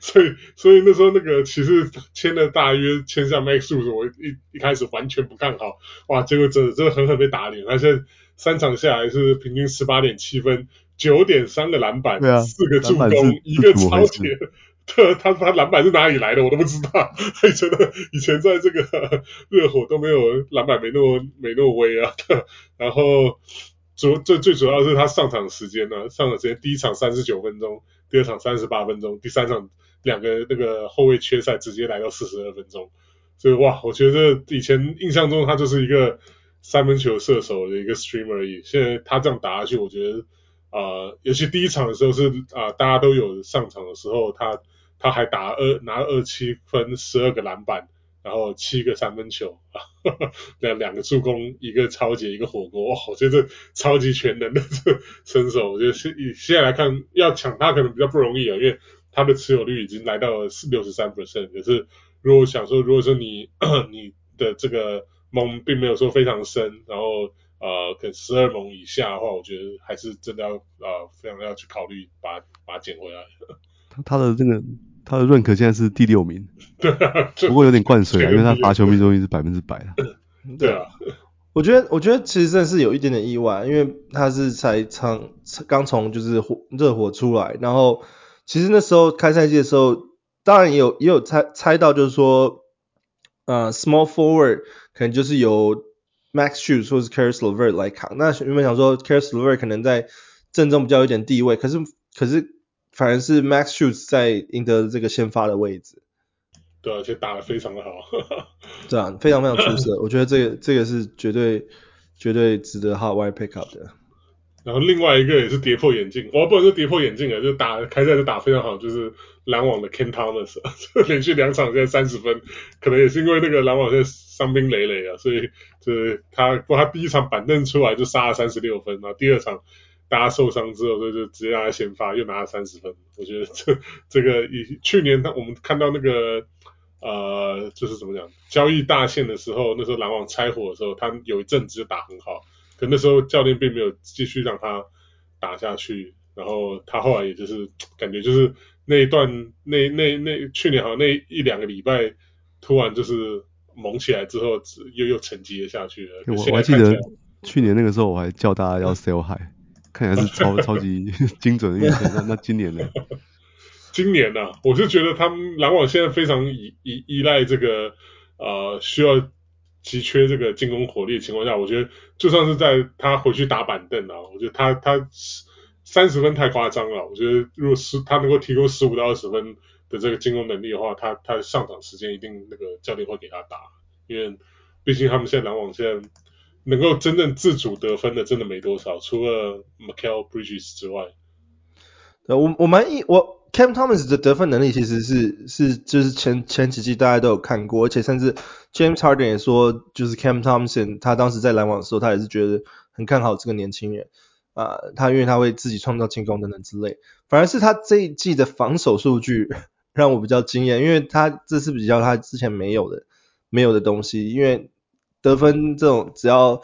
所以所以那时候那个骑士签了大约签下 Max Strus，我一一开始完全不看好，哇，结果真的真的狠狠被打脸。他现在三场下来是平均十八点七分，九点三个篮板，四、啊、个助攻，一个抄截。他他他篮板是哪里来的？我都不知道。以前的以前在这个 热火都没有篮板没那么没那么威啊。然后主最最主要是他上场时间呢、啊，上场时间第一场三十九分钟，第二场三十八分钟，第三场两个那个后卫缺赛直接来到四十二分钟。所以哇，我觉得以前印象中他就是一个三分球射手的一个 streamer 而已。现在他这样打下去，我觉得啊、尤其第一场的时候是啊、大家都有上场的时候他。他还打二拿二七分，十二个篮板，然后七个三分球啊，两两个助攻，一个超级，一个火锅，哇，我觉得超级全能的这身手，我觉得是以现在来看要抢他可能比较不容易啊，因为他的持有率已经来到了六十三 percent。可是如果想说，如果说你 你的这个盟并没有说非常深，然后呃，可十二盟以下的话，我觉得还是真的要呃非常要去考虑把把它捡回来。他的这个他的认可现在是第六名，对啊，不过有点灌水啊，因为他罚球命中率是百分之百啊。对啊，我觉得我觉得其实真的是有一点点意外，因为他是才从刚从就是火热火出来，然后其实那时候开赛季的时候，当然也有也有猜猜到就是说，呃，small forward 可能就是由 Max s h o e s 或是 Caris LeVert 来扛，那原本想说 Caris LeVert 可能在阵中比较有点地位，可是可是。反而是 Max shots 在赢得这个先发的位置，对，而且打得非常的好，对啊，非常非常出色，我觉得这个这个是绝对绝对值得 Hot Wire Pick Up 的。然后另外一个也是跌破眼镜，我不能说跌破眼镜啊，就打开赛就打非常好，就是篮网的 Ken Thomas，连续两场现在三十分，可能也是因为那个篮网现在伤兵累累啊，所以就是他不过他第一场板凳出来就杀了三十六分，然后第二场大家受伤之后，所以就直接让他先发，又拿了三十分。我觉得这 这个以去年他我们看到那个呃就是怎么讲交易大限的时候，那时候篮网拆伙的时候，他有一阵子就打很好。可那时候教练并没有继续让他打下去，然后他后来也就是感觉就是那一段那那那去年好像那一两个礼拜突然就是猛起来之后又又沉寂了下去了。我我还记得去年那个时候我还叫大家要 sell high，看起来是超 超级 精准的预测。那那今年呢？今年呢、啊？我就觉得他们篮网现在非常依依依赖这个呃需要。急缺这个进攻火力的情况下，我觉得就算是在他回去打板凳啊，我觉得他他三十分太夸张了。我觉得如果是他能够提供十五到二十分的这个进攻能力的话，他他上场时间一定那个教练会给他打，因为毕竟他们现在篮网现在能够真正自主得分的真的没多少，除了 Mikal Bridges 之外。呃，我我蛮意我。Cam Thomas 的得分能力其实是是就是前前几季大家都有看过，而且甚至 James Harden 也说，就是 Cam Thomas 他当时在篮网的时候，他也是觉得很看好这个年轻人啊、他因为他会自己创造进攻等等之类，反而是他这一季的防守数据 让我比较惊艳，因为他这是比较他之前没有的没有的东西，因为得分这种只要。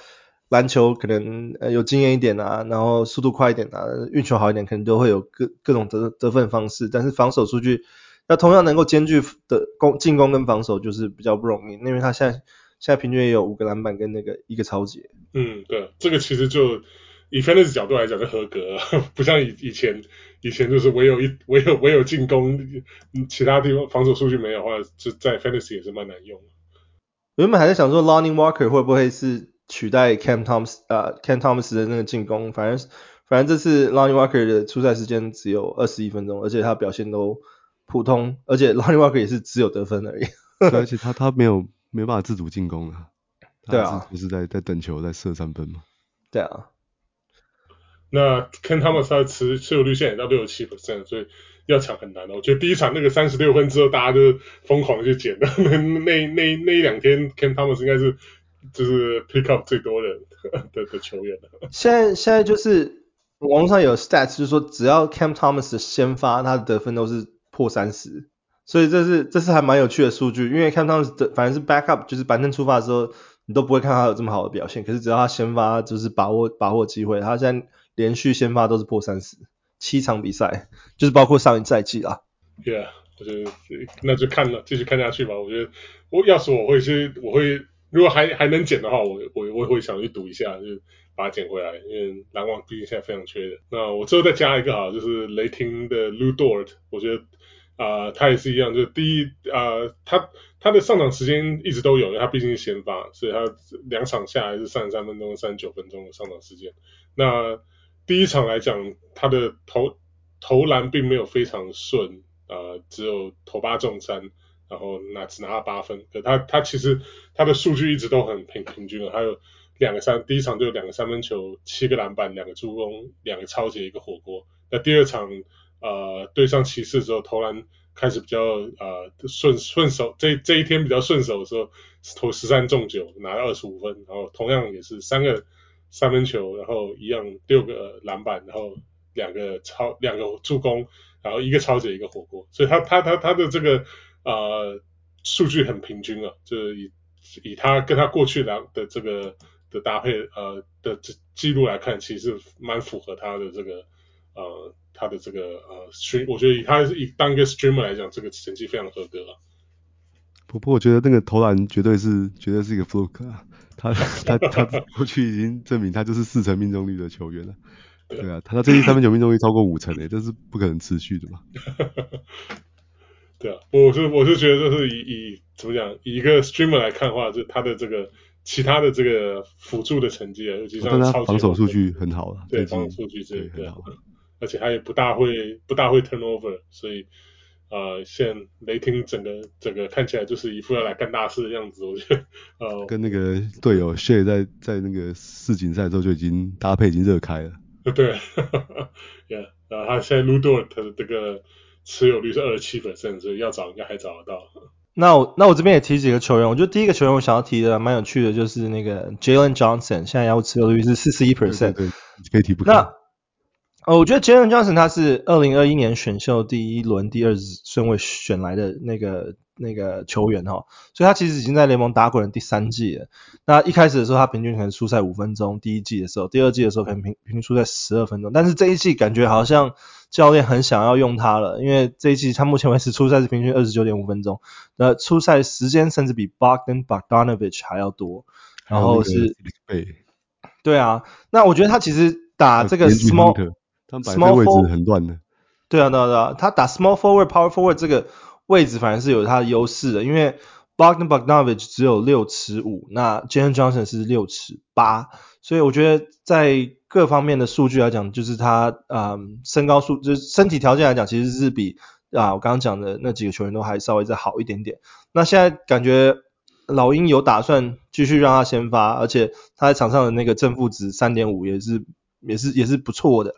篮球可能呃有经验一点啊，然后速度快一点啊，运球好一点，可能都会有各各种得得分方式。但是防守数据那同样能够兼具的攻进攻跟防守，就是比较不容易。因为他现在现在平均也有五个篮板跟那个一个抄截。嗯，对，这个其实就以 fantasy 角度来讲就合格，不像以以前以前就是唯有一唯有唯有进攻，其他地方防守数据没有的话，就在 fantasy 也是蛮难用。原本还在想说 Lonnie Walker 会不会是。取代 Cam Thomas 呃 Cam Thomas 的那个进攻，反正反正这次 Lonnie Walker 的出赛时间只有二十一分钟，而且他表现都普通，而且 Lonnie Walker 也是只有得分而已。对，而且他他没有没办法自主进攻啊。对啊，就是在在等球，在射三分吗。对啊。那 Cam Thomas 他的持持有率现在也到六十七 percent，所以要抢很难的。我觉得第一场那个三十六分之后，大家就疯狂的去捡了。那那那那一两天 Cam Thomas 应该是。就是 pick up 最多人的 的球员了。现在现在就是网络上有 stats，就是说只要 Cam Thomas 先发，他的得分都是破三十，所以这是这是还蛮有趣的数据。因为 Cam Thomas 的反正是 backup，就是板凳出发的时候，你都不会看他有这么好的表现。可是只要他先发，就是把握把握机会。他现在连续先发都是破三十，七场比赛，就是包括上一赛季啊。Yeah，我觉得那就看了，继续看下去吧。我觉得我要是我会去，我会。如果还还能捡的话，我我我会想去赌一下，就是把它捡回来，因为篮网毕竟现在非常缺的。那我最后再加一个哈，就是雷霆的 Lu Dort，我觉得啊、他也是一样，就是第一啊、他他的上场时间一直都有，因为他毕竟是先发，所以他两场下来是三十三分钟、三十九分钟的上场时间。那第一场来讲，他的投投篮并没有非常顺、呃，只有投八中三。然后拿只拿了八分，可他他其实他的数据一直都很平平均的，还有两个三，第一场就有两个三分球，七个篮板，两个助攻，两个抄截，一个火锅。那第二场呃对上骑士之后，投篮开始比较呃顺顺手，这这一天比较顺手的时候，投十三中九，拿了二十五分，然后同样也是三个三分球，然后一样六个篮板，然后两个超两个助攻，然后一个抄截，一个火锅，所以他他他他的这个。呃，数据很平均啊，就是以以他跟他过去的的这个的搭配，呃的这记录来看，其实蛮符合他的这个呃他的这个呃 stream，我觉得以他以当一个 streamer 来讲，这个成绩非常合格啊。不过我觉得那个投篮绝对是绝对是一个 fluke 啊，他他他过去已经证明他就是四成命中率的球员了。对啊，他他最近三分球命中率超过五成诶，这是不可能持续的嘛。对啊，我是我是觉得就是以以怎么讲，以一个 streamer 来看的话，就他的这个其他的这个辅助的成绩啊，尤其像超级防守数据很好了，对防守数据这对，而且他也不大会不大会 turnover，所以呃，现雷霆整个整个看起来就是一副要来干大事的样子，我觉得 呃，跟那个队友 Shai 在在那个世锦赛的时候就已经搭配已经热开了。对，Yeah，然后他现在 Lu Dort 的这个持有率是二十七 percent，所以要找应该还找得到。那我那我这边也提几个球员，我觉得第一个球员我想要提的蛮有趣的，就是那个 Jalen Johnson，现在雅虎持有率是四十一 percent，对，可以提不可。那呃，我觉得 Jalen Johnson 他是二零二一年选秀第一轮第二顺位选来的那个。那个球员哈，所以他其实已经在联盟打滚了第三季了。那一开始的时候，他平均可能出赛五分钟，第一季的时候，第二季的时候可能平平均出赛十二分钟。但是这一季感觉好像教练很想要用他了，因为这一季他目前为止出赛是平均二十九点五分钟，那出赛时间甚至比 Bogdan Bogdanovic 还要多。然后是，对啊，那我觉得他其实打这个 small，他摆的位置很乱的。对啊，对啊，对啊，他打 small forward、power forward 这个。位置反而是有他的优势的，因为 Bogdan Bogdanovic 只有六尺五，那 Jalen Johnson 是六尺八，所以我觉得在各方面的数据来讲，就是他嗯身高数就是身体条件来讲，其实是比啊我刚刚讲的那几个球员都还稍微再好一点点。那现在感觉老鹰有打算继续让他先发，而且他在场上的那个正负值三点五也是也是也是不错的。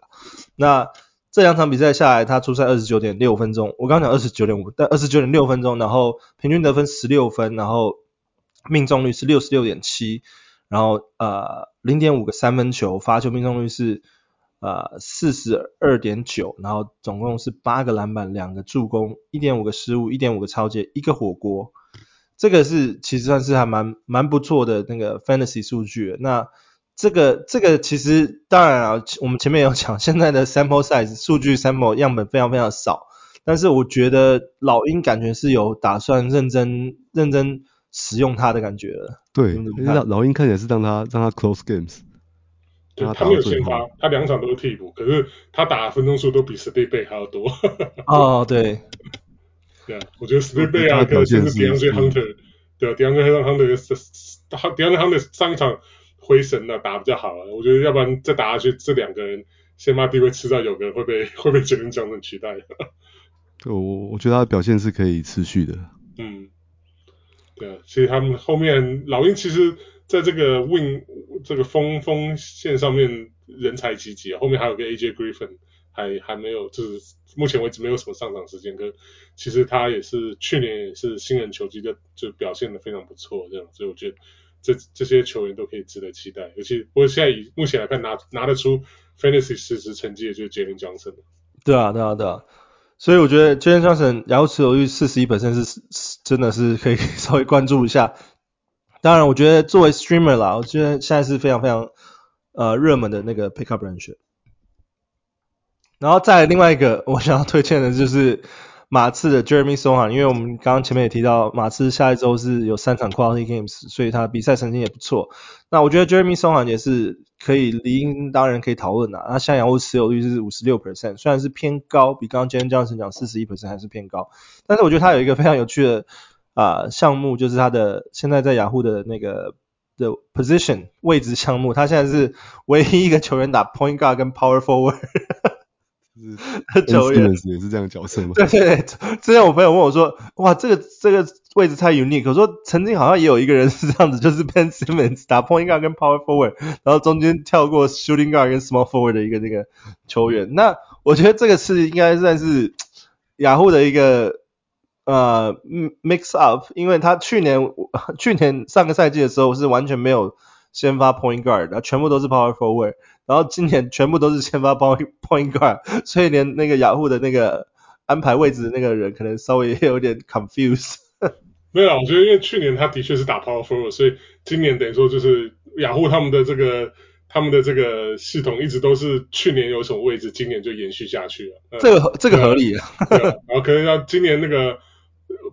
那这两场比赛下来，他出赛二十九点六分钟。我刚讲二十九点五，但二十九点六分钟，然后平均得分十六分，然后命中率是六十六点七，然后呃零点五个三分球，罚球命中率是呃四十二点九，然后总共是八个篮板，两个助攻，一点五个失误，一点五个抄截，一个火锅。这个是其实算是还蛮蛮不错的那个 fantasy 数据。那这个这个其实当然啊，我们前面有讲，现在的 sample size 数据 sample 样本非常非常少，但是我觉得老鹰感觉是有打算认真认真使用它的感觉了。对，老老鹰看起来是让他让他 close games，对，他没有先发，他两场都是替补，可是他打的分钟数都比 Saddiq Bey 还要多。哦，对，对啊，我觉得 Saddiq Bey 啊，可能是 DeAndre Hunter，对啊，DeAndre Hunter 是 DeAndre Hunter 上一场。灰神呢、啊、打比较好啊，我觉得要不然再打下去，这两个人先把地位吃到有个人会被会被 Jalen Johnson 取代。对，我我觉得他的表现是可以持续的。嗯，对啊，其实他们后面老鹰其实在这个 wing 这个锋锋线上面人才济济啊，后面还有个 AJ Griffin 还还没有，就是目前为止没有什么上场时间，可其实他也是去年也是新人球季就就表现的非常不错，这样，所以我觉得。这这些球员都可以值得期待，尤其我现在以目前来看拿拿得出 fantasy 实时成绩的就是 Jalen Johnson。对啊，对啊，对啊，所以我觉得 Jalen Johnson 然后持有率四十一 percent 是真的是可以 稍微关注一下。当然，我觉得作为 streamer 啦，我觉得现在是非常非常呃热门的那个 pickup 人选。然后再另外一个我想要推荐的就是。马刺的 Jeremy Sochan，因为我们刚刚前面也提到，马刺下一周是有三场 Quality Games，所以他比赛成绩也不错。那我觉得 Jeremy Sochan 也是可以理应当然可以讨论的。那现在洋户持有率是五十六 percent，虽然是偏高，比刚刚 Jalen Johnson 讲四十一 percent 还是偏高。但是我觉得他有一个非常有趣的啊、项目，就是他的现在在雅虎的那个的 position 位置项目，他现在是唯一一个球员打 Point Guard 跟 Power Forward。是球员也是这样的角色吗？对对对，之前我朋友问我说：“哇，这个这个位置太 unique。”我说：“曾经好像也有一个人是这样子，就是 Ben Simmons 打 point guard 跟 power forward，然后中间跳过 shooting guard 跟 small forward 的一个那个球员。”那我觉得这个是应该算是雅虎的一个呃 mix up，因为他去年去年上个赛季的时候是完全没有先发 point guard，全部都是 power forward。然后今年全部都是先发 point point guard，所以连那个雅虎的那个安排位置的那个人可能稍微也有点 confused。没有，我觉得因为去年他的确是打 power forward，所以今年等于说就是雅虎他们的这个他们的这个系统一直都是去年有什么位置，今年就延续下去了。这个这个合理啊。然后可能要今年那个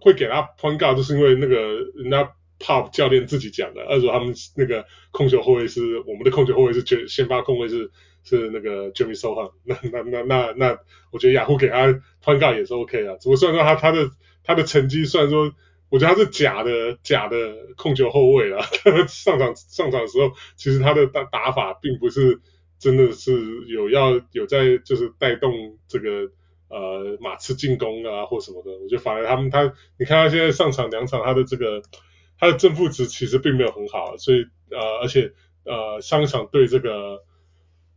会给他 point guard，就是因为那个人家。Pop 教练自己讲的，而且他们那个控球后卫是我们的控球后卫是先先发控卫是是那个 Jimmy Sohan，那那那那那我觉得雅虎给他 point guard 也是 OK 啊，只不过虽然说他他的他的成绩虽然说我觉得他是假的假的控球后卫啦，上场上场的时候其实他的打打法并不是真的是有要有在就是带动这个呃马刺进攻啊或什么的，我觉得反而他们他你看他现在上场两场他的这个。他的正负值其实并没有很好，所以呃，而且呃，上一场对这个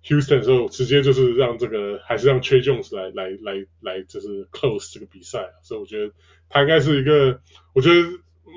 Houston 的时候，直接就是让这个还是让 Tre Jones 来来来来就是 close 这个比赛，所以我觉得他应该是一个，我觉得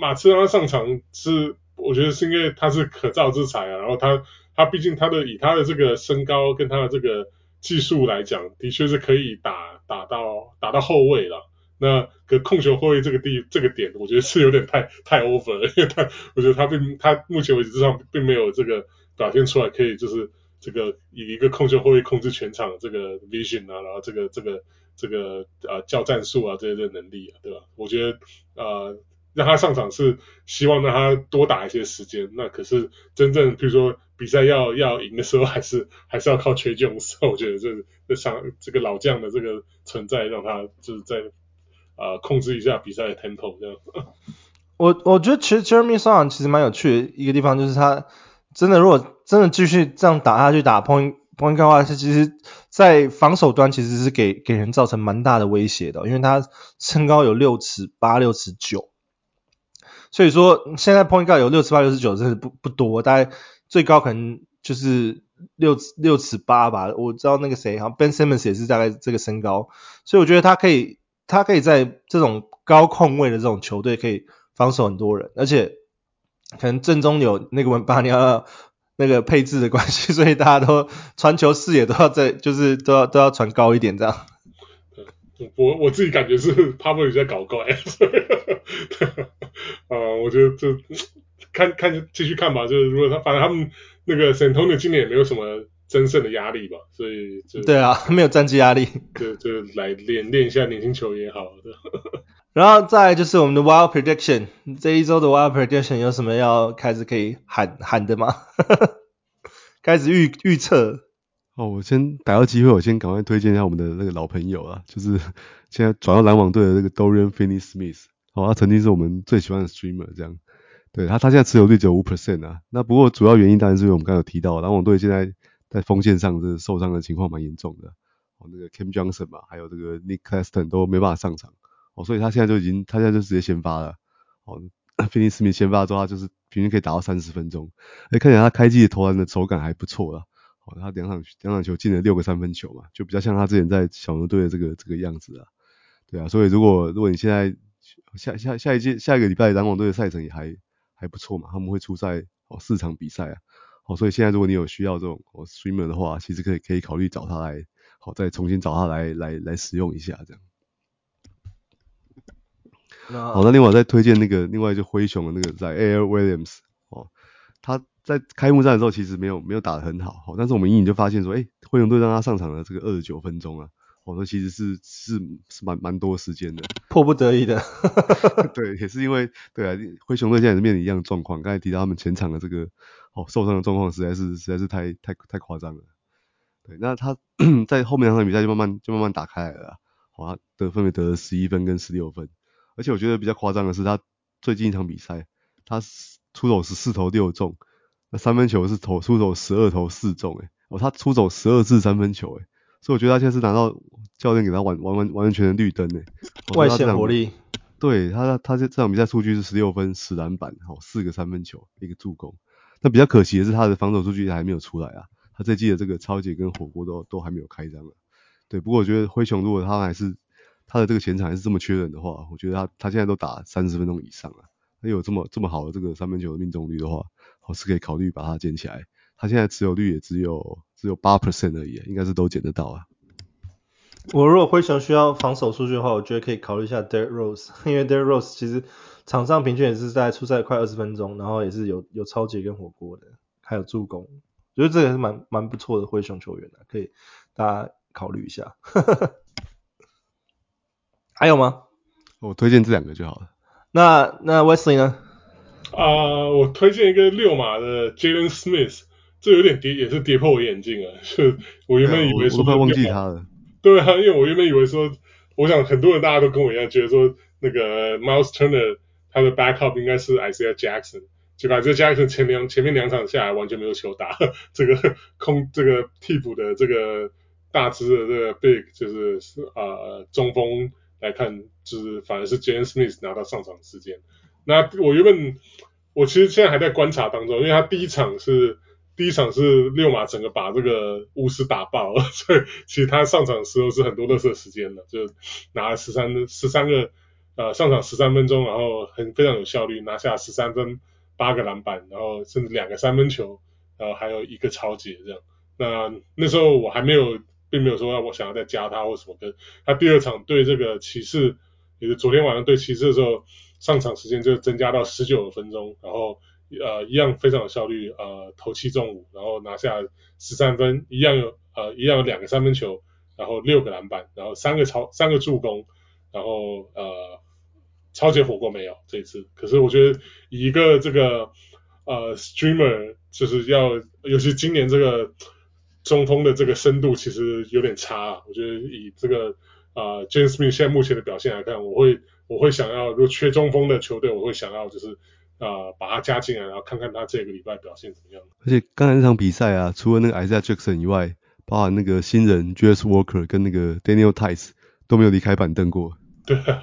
马刺让他上场是，我觉得是因为他是可造之材啊，然后他他毕竟他的以他的这个身高跟他的这个技术来讲，的确是可以打打到打到后卫了。那可控球后卫这个地这个点，我觉得是有点太太 over 了，因为他我觉得他并他目前为止上并没有这个表现出来可以就是。这个以一个控球后卫控制全场这个 vision 啊，然后这个这个这个呃叫战术啊这些的能力啊，对吧？我觉得呃让他上场是希望让他多打一些时间，那可是真正比如说比赛要要赢的时候，还是还是要靠 Tre Jones。我觉得这这上这个老将的这个存在，让他就是在、呃、控制一下比赛的 tempo 这样。我我觉得其实 Jeremy Sochan 其实蛮有趣的一个地方，就是他。真的，如果真的继续这样打下去，打 point point guard 话，是其实，在防守端其实是给给人造成蛮大的威胁的，因为他身高有六尺八、六尺九，所以说现在 point guard 有六尺八、六尺九，真的不不多，大概最高可能就是六六尺八吧。我知道那个谁，好像 Ben Simmons 也是大概这个身高，所以我觉得他可以，他可以在这种高控位的这种球队可以防守很多人，而且。可能正中有那个文巴尼亚那个配置的关系，所以大家都传球视野都要在，就是都要都要传高一点这样。我我自己感觉是帕布里在搞怪，啊、我觉得这看看继续看吧，就是如果他反正他们那个 San Antonio 今年也没有什么争胜的压力吧，所以就对啊，没有战绩压力，就就来练练一下年轻球也好。然后再来就是我们的 Wild Prediction，这一周的 Wild Prediction 有什么要开始可以喊喊的吗？开始预预测。哦，我先逮到机会，我先赶快推荐一下我们的那个老朋友啊，就是现在转到篮网队的那个 Dorian Finney-Smith。哦，他曾经是我们最喜欢的 Streamer，这样。对他，他现在持有率只有五 percent 啊。那不过主要原因当然是因为我们刚刚有提到，篮网队现在在锋线上这受伤的情况蛮严重的。哦，那个 Cam Johnson 嘛，还有这个 Nick Claston 都没办法上场。哦，所以他现在就已经，他现在就直接先发了。哦，菲尼斯米先发之后，他就是平均可以打到三十分钟。哎，看起来他开季投篮的手感还不错了。哦，他两场两场球进了六个三分球嘛，就比较像他之前在小牛队的这个这个样子啊。对啊，所以如果如果你现在下下下一届下一个礼拜篮网队的赛程也还还不错嘛，他们会出赛哦四场比赛啊。哦，所以现在如果你有需要这种哦 streamer 的话，其实可以可以考虑找他来，好再重新找他来来来使用一下这样。好，那另外再推荐那个，另外就灰熊的那个在 Zaire Williams 哦，他在开幕战的时候其实没有没有打得很好，但是我们隐隐就发现说，哎、欸，灰熊队让他上场了这个二十九分钟啊，哦，那其实是是是蛮蛮多时间的，迫不得已的，对，也是因为对啊，灰熊队现在也是面临一样的状况，刚才提到他们前场的这个哦受伤的状况实在是实在是太太太夸张了，对，那他 在后面两场比赛就慢慢就慢慢打开来了，好，他得分别得了十一分跟十六分。而且我觉得比较夸张的是，他最近一场比赛，他出手十四投六中，那三分球是投出手十二投四中，诶，哦，他出手十二次三分球，诶，所以我觉得他现在是拿到教练给他完完完完全的绿灯，诶，外线火力，对他他这这场比赛数据是十六分十篮板，好四个三分球一个助攻，那比较可惜的是他的防守数据还没有出来啊，他这季的这个超级跟火锅都都还没有开张啊，对，不过我觉得灰熊如果他还是。他的这个前场还是这么缺人的话，我觉得他他现在都打三十分钟以上了，他有这么这么好的这个三分球的命中率的话，我是可以考虑把它捡起来。他现在持有率也只有只有八 percent 而已，应该是都捡得到啊。我如果灰熊需要防守数据的话，我觉得可以考虑一下 Derrick Rose，因为 Derrick Rose 其实场上平均也是在出赛快二十分钟，然后也是有有超级跟火锅的，还有助攻，我觉得这个也是蛮蛮不错的灰熊球员的，可以大家考虑一下。还有吗？我推荐这两个就好了。那那 Wesley 呢？啊、呃，我推荐一个六码的 Jalen Smith，这有点跌，也是跌破我眼镜啊！就我原本以为说，忘记他了。对啊，因为我原本以为说，我想很多人大家都跟我一样，觉得说那个 Miles Turner 他的 backup 应该是 Isaiah Jackson，结果 Isaiah Jackson 前两前面两场下来完全没有球打，这个空这个替补的这个大只的这个 big 就是啊、呃、中锋。来看，就是反而是 James Smith 拿到上场时间。那我原本我其实现在还在观察当中，因为他第一场是第一场是六马整个把这个巫师打爆了，所以其实他上场的时候是很多垃圾时间的，就拿了十三十三个呃上场十三分钟，然后很非常有效率，拿下十三分八个篮板，然后甚至两个三分球，然后还有一个抄截这样。那那时候我还没有，并没有说我想要再加他或什么的。他第二场对这个骑士，也是昨天晚上对骑士的时候。上场时间就增加到十九分钟，然后呃一样非常有效率，呃投七中五，然后拿下十三分，一样有呃一样有两个三分球，然后六个篮板，然后三个超三个助攻，然后呃超级火锅没有这一次，可是我觉得以一个这个呃 streamer 就是要，尤其今年这个中锋的这个深度其实有点差啊，我觉得以这个呃 James Smith 现在目前的表现来看，我会。我会想要，如果缺中锋的球队，我会想要就是、呃、把他加进来，然后看看他这个礼拜表现怎么样。而且刚才那场比赛啊，除了那个 Isaiah Jackson 以外，包含那个新人 Jarace Walker 跟那个 Daniel Theis 都没有离开板凳过。对啊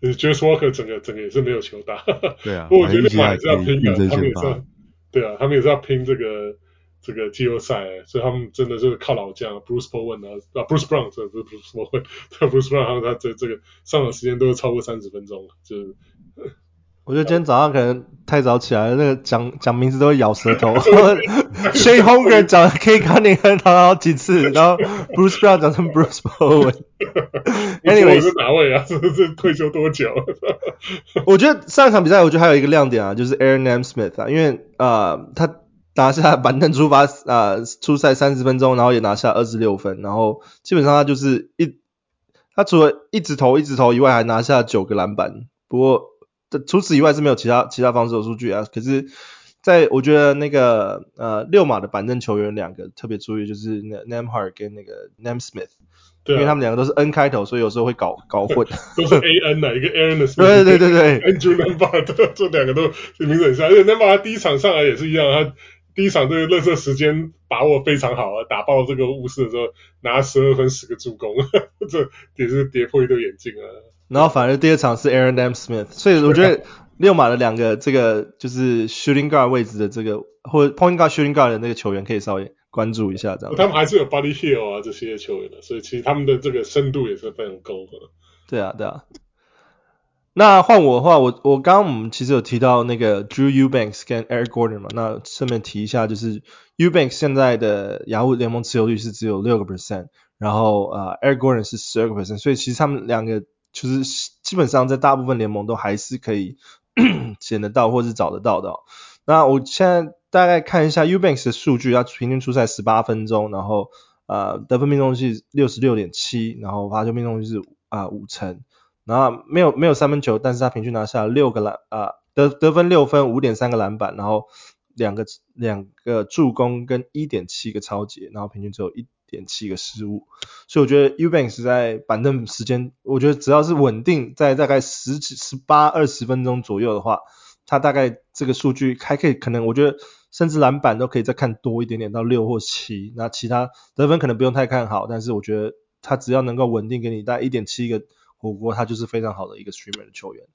，Jarace Walker 整个整个也是没有球打。对啊，不过我觉得还是要拼的，他们也是要，要对啊，他们也是要拼这个这个季后赛，所以他们真的是靠老将 Bruce Bowen 啊，啊 Bruce Brown 这不是 Bruce Bowen，Bruce Brown 他这这个上场时间都是超过三十分钟，就是。我觉得今天早上可能太早起来了，那个讲讲名字都会咬舌头。Shea Honger 讲 Cade Cunningham 好好几次，然后 Bruce Brown 讲成 Bruce Bowen。Anyway 是哪位啊？这这退休多久？我觉得上一场比赛，我觉得还有一个亮点啊，就是 Aaron Nesmith 啊，因为呃他。拿下板凳出发啊，出赛三十分钟，然后也拿下二十六分，然后基本上他就是一，他除了一直投一直投以外，还拿下九个篮板。不过除此以外是没有其他其他防守数据啊。可是，在我觉得那个呃六马的板凳球员两个特别注意，就是那 Nembhard 跟那个 Nesmith，对、啊，因为他们两个都是 N 开头，所以有时候会搞搞混。都是 A N 的，一个 Aaron 的，对对对对，Andrew Nembhard 这两个都名字很像，而且 Nembhard 第一场上来也是一样，他。第一场这个垃圾时间把握非常好啊，打爆这个巫师的时候拿十二分十个助攻，这也是跌破一对眼镜啊。然后反而第二场是 Aaron Nesmith，所以我觉得六马的两个这个就是 shooting guard 位置的这个或者 point guard shooting guard 的那个球员可以稍微关注一下这样。他们还是有 Buddy Hield 啊这些球员的，所以其实他们的这个深度也是非常高的。对啊，对啊。那换我的话，我我刚刚我们其实有提到那个 Drew Eubanks 跟 Eric Gordon 嘛，那顺便提一下，就是 Eubanks 现在的雅虎联盟持有率是只有六个 percent，然后呃 Eric Gordon 是十二个 percent，所以其实他们两个就是基本上在大部分联盟都还是可以 捡得到或是找得到的。那我现在大概看一下 Ubanks 的数据，他平均出赛十八分钟，然后呃得分命中率六十六点七，然后罚球命中率是啊、呃、五成。然后没有没有三分球，但是他平均拿下六个篮啊得得分六分五点三个篮板，然后两个两个助攻跟一点七个超级，然后平均只有一点七个失误，所以我觉得 U Banks 在板凳时间，我觉得只要是稳定在大概十几十八二十分钟左右的话，他大概这个数据还可以，可能我觉得甚至篮板都可以再看多一点点到六或七，那其他得分可能不用太看好，但是我觉得他只要能够稳定给你带一点七个。火锅他就是非常好的一个 streamer 的球员，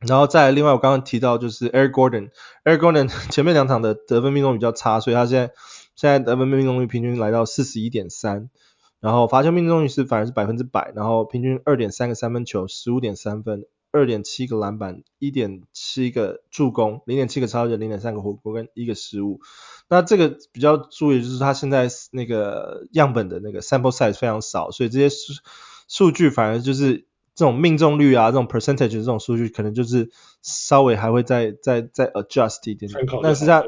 然后再另外我刚刚提到就是 Air Gordon，Air Gordon 前面两场的得分命中比较差，所以他现在现在得分命中率平均来到四十一点三，然后罚球命中率是反而是百分之百，然后平均二点三个三分球，十五点三分，二点七个篮板，一点七个助攻，零点七个超人，零点三个火锅跟一个失误。那这个比较注意就是他现在那个样本的那个 sample size 非常少，所以这些数。数据反而就是这种命中率啊，这种 percentage 这种数据可能就是稍微还会再再再 adjust 一点点，但是他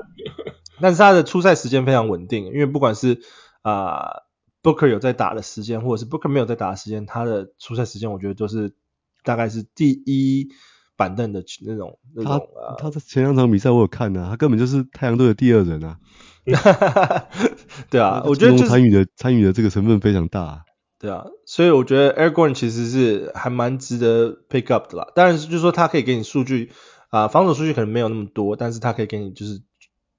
但是他的出赛时间非常稳定，因为不管是啊、呃、Booker 有在打的时间，或者是 Booker 没有在打的时间，他的出赛时间我觉得都是大概是第一板凳的那种那种啊。他的前两场比赛我有看啊，他根本就是太阳队的第二人啊。对啊，我觉得参与的参与的这个成分非常大、啊。对啊，所以我觉得 Eric Gordon 其实是还蛮值得 pick up 的啦。当然是就是说他可以给你数据啊、呃，防守数据可能没有那么多，但是他可以给你就是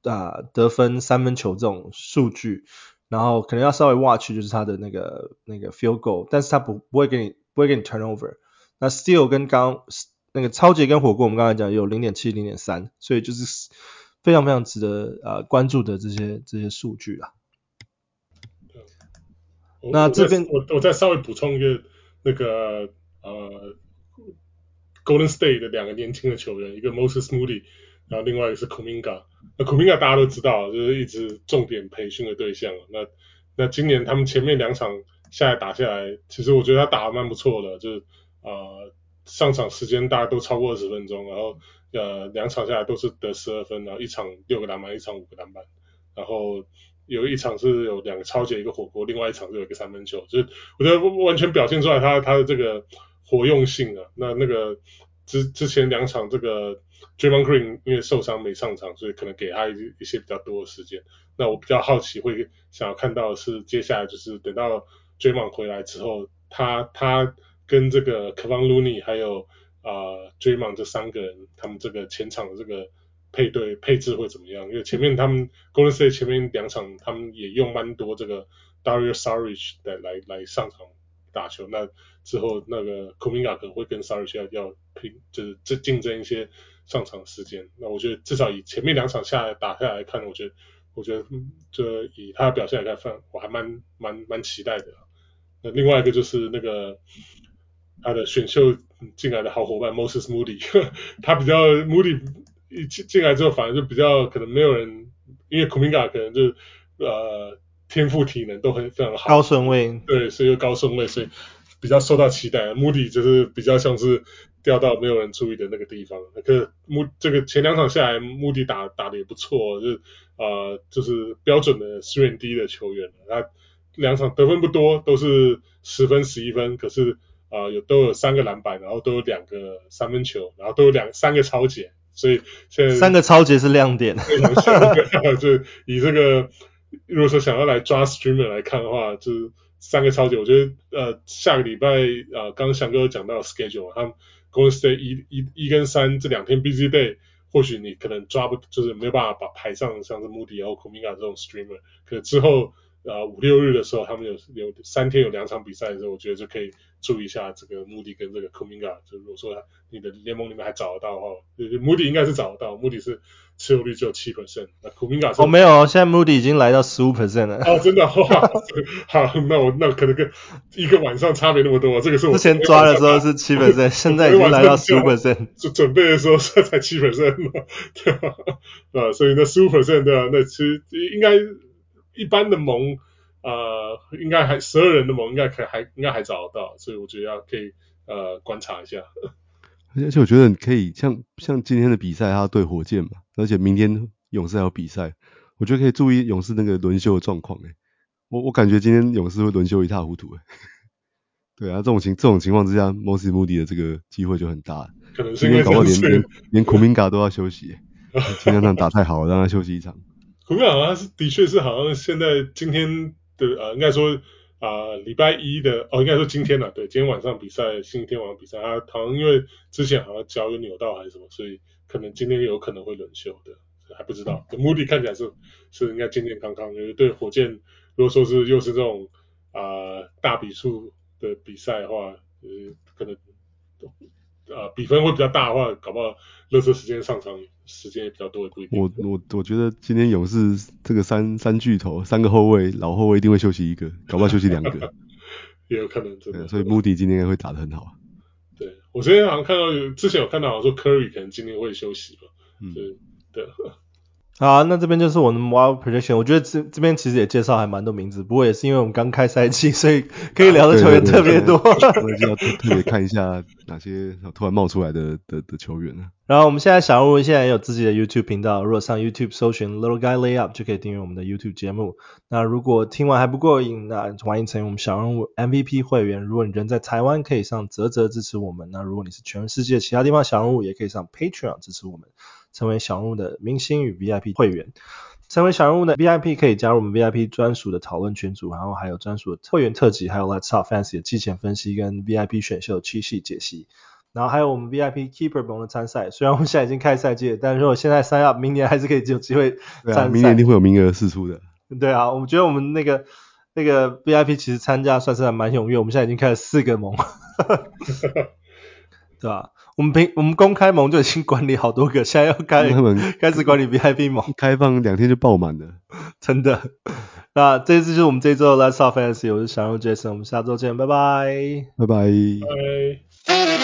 啊、呃、得分、三分球这种数据，然后可能要稍微 watch 就是他的那个那个 field goal，但是他不不会给你不会给你 turnover。那 steal 跟刚那个超级跟火锅，我们刚才讲有零点七、零点三，所以就是非常非常值得呃关注的这些这些数据啦。那这边我我再稍微补充一个那个呃，Golden State 的两个年轻的球员，一个 Moses Moody，然后另外一个是 Kuminga。那 Kuminga 大家都知道，就是一直重点培训的对象。那那今年他们前面两场下来打下来，其实我觉得他打得蛮不错的，就是呃上场时间大概都超过二十分钟，然后呃两场下来都是得十二分，然后一场六个篮板，一场五个篮板，然后。有一场是有两个抄截一个火锅，另外一场是有一个三分球，就是我觉得完全表现出来他他的这个活用性啊。那那个之之前两场这个 Draymond Green 因为受伤没上场，所以可能给他一一些比较多的时间。那我比较好奇会想要看到的是接下来就是等到 Draymond 回来之后，他他跟这个 Kevon Looney 还有啊、呃、Draymond 这三个人，他们这个前场的这个。配对配置会怎么样？因为前面他们 Golden State 前面两场他们也用蛮多这个 Dario Saric 来来来上场打球，那之后那个 Kumiga 可能会跟 Saric 要要拼，就是这竞争一些上场时间。那我觉得至少以前面两场下来打下来看，我觉得我觉得就以他的表现来看，我还蛮蛮蛮期待的。那另外一个就是那个他的选秀进来的好伙伴 Moses Moody，他比较 Moody。一进进来之后，反而就比较可能没有人，因为库明加可能就呃天赋体能都很非常好，高顺位，对，是一个高顺位，所以比较受到期待。穆迪就是比较像是掉到没有人注意的那个地方。可是穆这个前两场下来，穆迪打打的也不错，就是呃就是标准的 3&D 的球员。他两场得分不多，都是十分十一分，可是啊、呃、有都有三个篮板，然后都有两个三分球，然后都有两三个超解。所以现在三个超解是亮点，非常像，就以这个如果说想要来抓 streamer 来看的话，就是三个超级，我觉得呃下个礼拜呃刚刚翔哥有讲到 schedule，他们 Golden State 一一一跟三这两天 busy day，或许你可能抓不就是没有办法把排上像是 Moody 然后 Kuminga 这种 streamer，可之后。啊，五六日的时候，他们有有三天有两场比赛的时候，我觉得就可以注意一下这个 Moody 跟这个 Kuminga。就如果说你的联盟里面还找得到的话，Moody 应该是找得到，Moody 是持有率只有七 percent，那 Kuminga 是哦没有，现在 Moody 已经来到十五 percent 了。哦，真的，好，好，那我那可能跟一个晚上差别那么多，这个是我之前抓的时候是七 percent，现在已经来到十五 percent，就准备的时候才七 percent 嘛，对吧？啊，所以那十五 percent 对吧？那其实应该。一般的盟，呃，应该还十二人的盟应该可还应该还找得到，所以我觉得要可以呃观察一下。而且我觉得你可以像像今天的比赛，他对火箭嘛，而且明天勇士还有比赛，我觉得可以注意勇士那个轮休的状况诶。我我感觉今天勇士会轮休一塌糊涂诶。对啊，这种情这种情况之下，Mossy Moody 的这个机会就很大。可能是因为搞不好连连连 Kuminga 都要休息，今天这样打太好了，让他休息一场。库明嘎好像是的确是好像现在今天的呃应该说啊礼、呃、拜一的哦应该说今天了对今天晚上比赛星期天晚上比赛他好像因为之前好像脚有扭到还是什么所以可能今天有可能会轮休的还不知道。穆迪看起来是是应该健健康康，因为对火箭如果说是又是这种啊、呃、大比数的比赛的话呃可能。呃，比分会比较大的话，搞不好热身时间上场时间也比较多，也不一定。我我我觉得今天勇士这个三三巨头，三个后卫，老后卫一定会休息一个，搞不好休息两个，也有可能真的。所以穆迪今天应该会打得很好。对，我昨天好像看到有，之前有看到好像说 Curry 可能今天会休息吧，嗯，对。好，那这边就是我们 Wild Prediction。我觉得这这边其实也介绍还蛮多名字，不过也是因为我们刚开赛季，所以可以聊的球员特别多。我就要特特别看一下哪些突然冒出来的的的球员呢？然后我们现在小人物现在也有自己的 YouTube 频道，如果上 YouTube 搜寻 Little Guy Layup 就可以订阅我们的 YouTube 节目。那如果听完还不过瘾，那欢迎成为我们小人物 MVP 会员。如果你人在台湾，可以上泽泽支持我们。那如果你是全世界其他地方小人物，也可以上 Patreon 支持我们。成为小人物的明星与 VIP 会员，成为小人物的 VIP 可以加入我们 VIP 专属的讨论群组，然后还有专属的会员特辑，还有 Let's Talk Fantasy 的季前分析跟 VIP 选秀七系解析，然后还有我们 VIP Keeper 盟的参赛。虽然我们现在已经开赛季了，但是如果现在 sign up，明年还是可以有机会参赛。啊，明年一定会有名额释出的。对啊，我们觉得我们那个那个 VIP 其实参加算是还蛮踊跃，我们现在已经开了四个盟，对吧？我们平我们公开盟就已经管理好多个，现在要开开始管理 VIP 盟，开放两天就爆满了，真的。那这次就是我们这周的 Let's Talk Fantasy，我是小鹿 Jason，我们下周见，拜拜，拜拜。拜。